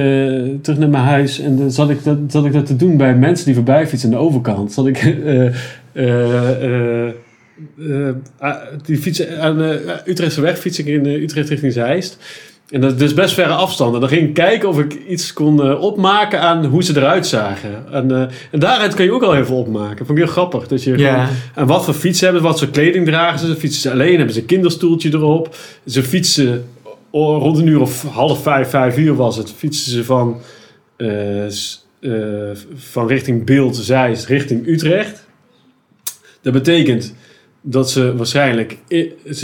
terug naar mijn huis. En dan zat ik, dat, zat ik dat te doen bij mensen die voorbij fietsen aan de overkant. Zat ik eh, eh, eh, eh, die fietsen aan de Utrechtse weg fiets ik in eh, Utrecht richting Zeist. En dat is dus best verre afstanden. Dan ging ik kijken of ik iets kon eh, opmaken aan hoe ze eruit zagen. En, eh, en daaruit kan je ook al heel veel opmaken. Vond ik heel grappig. Dat je gewoon, en wat voor fiets hebben ze, wat voor kleding dragen ze. Fietsen ze alleen, hebben ze een kinderstoeltje erop. Ze fietsen rond een uur of half vijf, vijf uur was het. Fietsen ze van, eh, van richting Beeld, Zeist, richting Utrecht. Dat betekent dat ze waarschijnlijk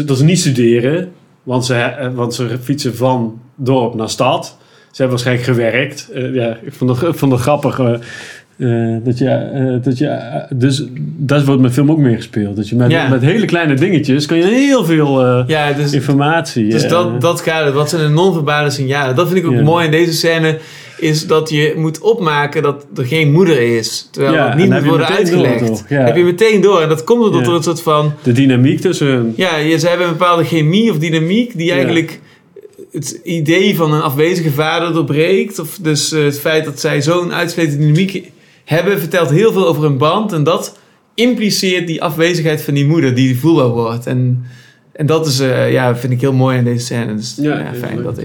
dat ze niet studeren, want ze, eh, want ze fietsen van dorp naar stad. Ze hebben waarschijnlijk gewerkt. Eh, ja, ik vond het, vond het grappig. eh, dat je, dat je, dus dat wordt met film ook meer gespeeld. Dat je met, Ja. met hele kleine dingetjes kan je heel veel Ja, dus, informatie. dus dat, dat het. Wat zijn de non-verbale signalen? Dat vind ik ook mooi in deze scène. Is dat je moet opmaken dat er geen moeder is. Terwijl Ja, en niet moet worden door, uitgelegd. Ja. Heb je meteen door. En dat komt omdat Ja. er een soort van... de dynamiek tussen. Ja, ze hebben een bepaalde chemie of dynamiek die eigenlijk het idee van een afwezige vader doorbreekt. Of dus eh, het feit dat zij zo'n uitgesloten dynamiek hebben, vertelt heel veel over hun band. En dat impliceert die afwezigheid van die moeder die voelbaar wordt. En, en dat is, eh, ja, vind ik heel mooi in deze scène. Dus, ja, fijn dat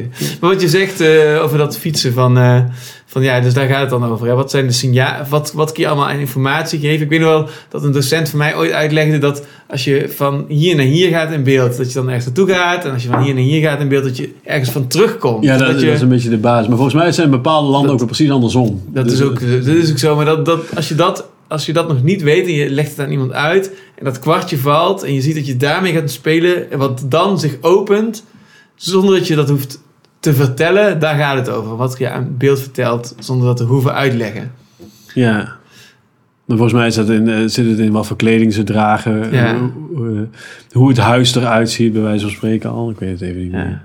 Maar wat je zegt eh, over dat fietsen van, eh, van ja, dus daar gaat het dan over. Hè. Wat zijn de signalen? Wat, wat kun je allemaal aan informatie geven? Ik weet nog wel dat een docent van mij ooit uitlegde dat als je van hier naar hier gaat in beeld, dat je dan ergens naartoe gaat. En als je van hier naar hier gaat in beeld, dat je ergens van terugkomt. Ja, dat, dat, je, dat is een beetje de basis. Maar volgens mij zijn bepaalde landen ook wel precies andersom. dat Dus is ook, dat is ook zo. Maar dat, dat, als, je dat, als je dat nog niet weet en je legt het aan iemand uit en dat kwartje valt en je ziet dat je daarmee gaat spelen en wat dan zich opent, zonder dat je dat hoeft te vertellen, daar gaat het over. Wat je aan beeld vertelt, zonder dat te hoeven uitleggen. Ja. Maar volgens mij is dat in, eh, zit het in wat voor kleding ze dragen. Ja. eh, Hoe, eh, hoe het huis eruit ziet, bij wijze van spreken al. Ik weet het even niet meer.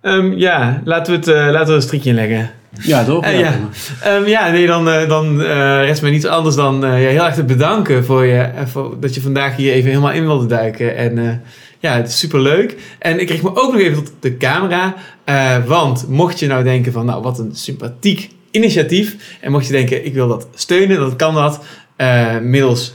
Ehm, ja, laten we, het, laten we er een strikje in leggen. Ja, toch? Eh, ja. Ehm, ja, nee, dan, eh, dan eh, rest mij niets anders dan ja, heel erg te bedanken voor, je, voor dat je vandaag hier even helemaal in wilde duiken. En ja, het is super leuk. En ik kreeg me ook nog even tot de camera. want mocht je nou denken van, nou, wat een sympathiek initiatief. En mocht je denken, ik wil dat steunen, dan kan dat middels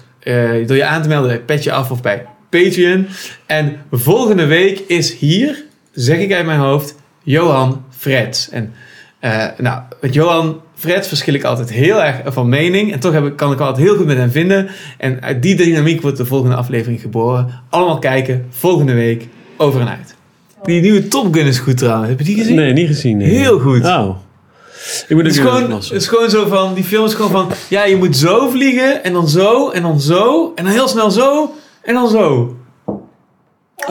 door je aan te melden bij Petje Af of bij Patreon. En volgende week is hier, zeg ik uit mijn hoofd, Johan Freds. En eh, nou, met Johan Freds verschil ik altijd heel erg van mening. En toch heb ik, kan ik altijd heel goed met hem vinden. En uit die dynamiek wordt de volgende aflevering geboren. Allemaal kijken, volgende week, over en uit. Die nieuwe Top Gun is goed trouwens. Heb je die gezien? Nee, niet gezien. nee. Heel goed. Oh. Ik moet Het is, gewoon, het is gewoon zo van, die film is gewoon van, ja, je moet zo vliegen en dan zo en dan zo en dan heel snel zo en dan zo.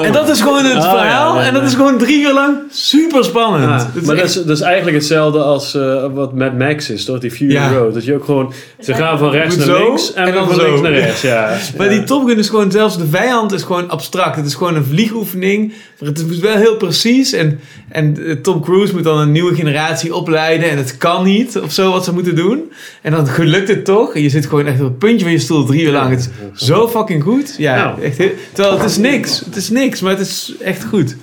En dat is gewoon het Oh, verhaal ja, ja, en dat is gewoon drie uur lang super spannend. Ja, maar dat is, dat is eigenlijk hetzelfde als eh, wat Mad Max is, toch? Die Fury Ja. Road. Dat je ook gewoon... Ze gaan van rechts naar zo links en, en dan van zo. links naar rechts, ja. Maar die Top Gun is gewoon, zelfs de vijand is gewoon abstract. Het is gewoon een vliegoefening. Maar het is wel heel precies. En, en eh, Tom Cruise moet dan een nieuwe generatie opleiden. En het kan niet of zo wat ze moeten doen. En dan lukt het toch. En je zit gewoon echt op het puntje van je stoel drie uur lang. Het is zo fucking goed. Ja, Nou. echt heel, terwijl het is niks. Het is maar het is echt goed.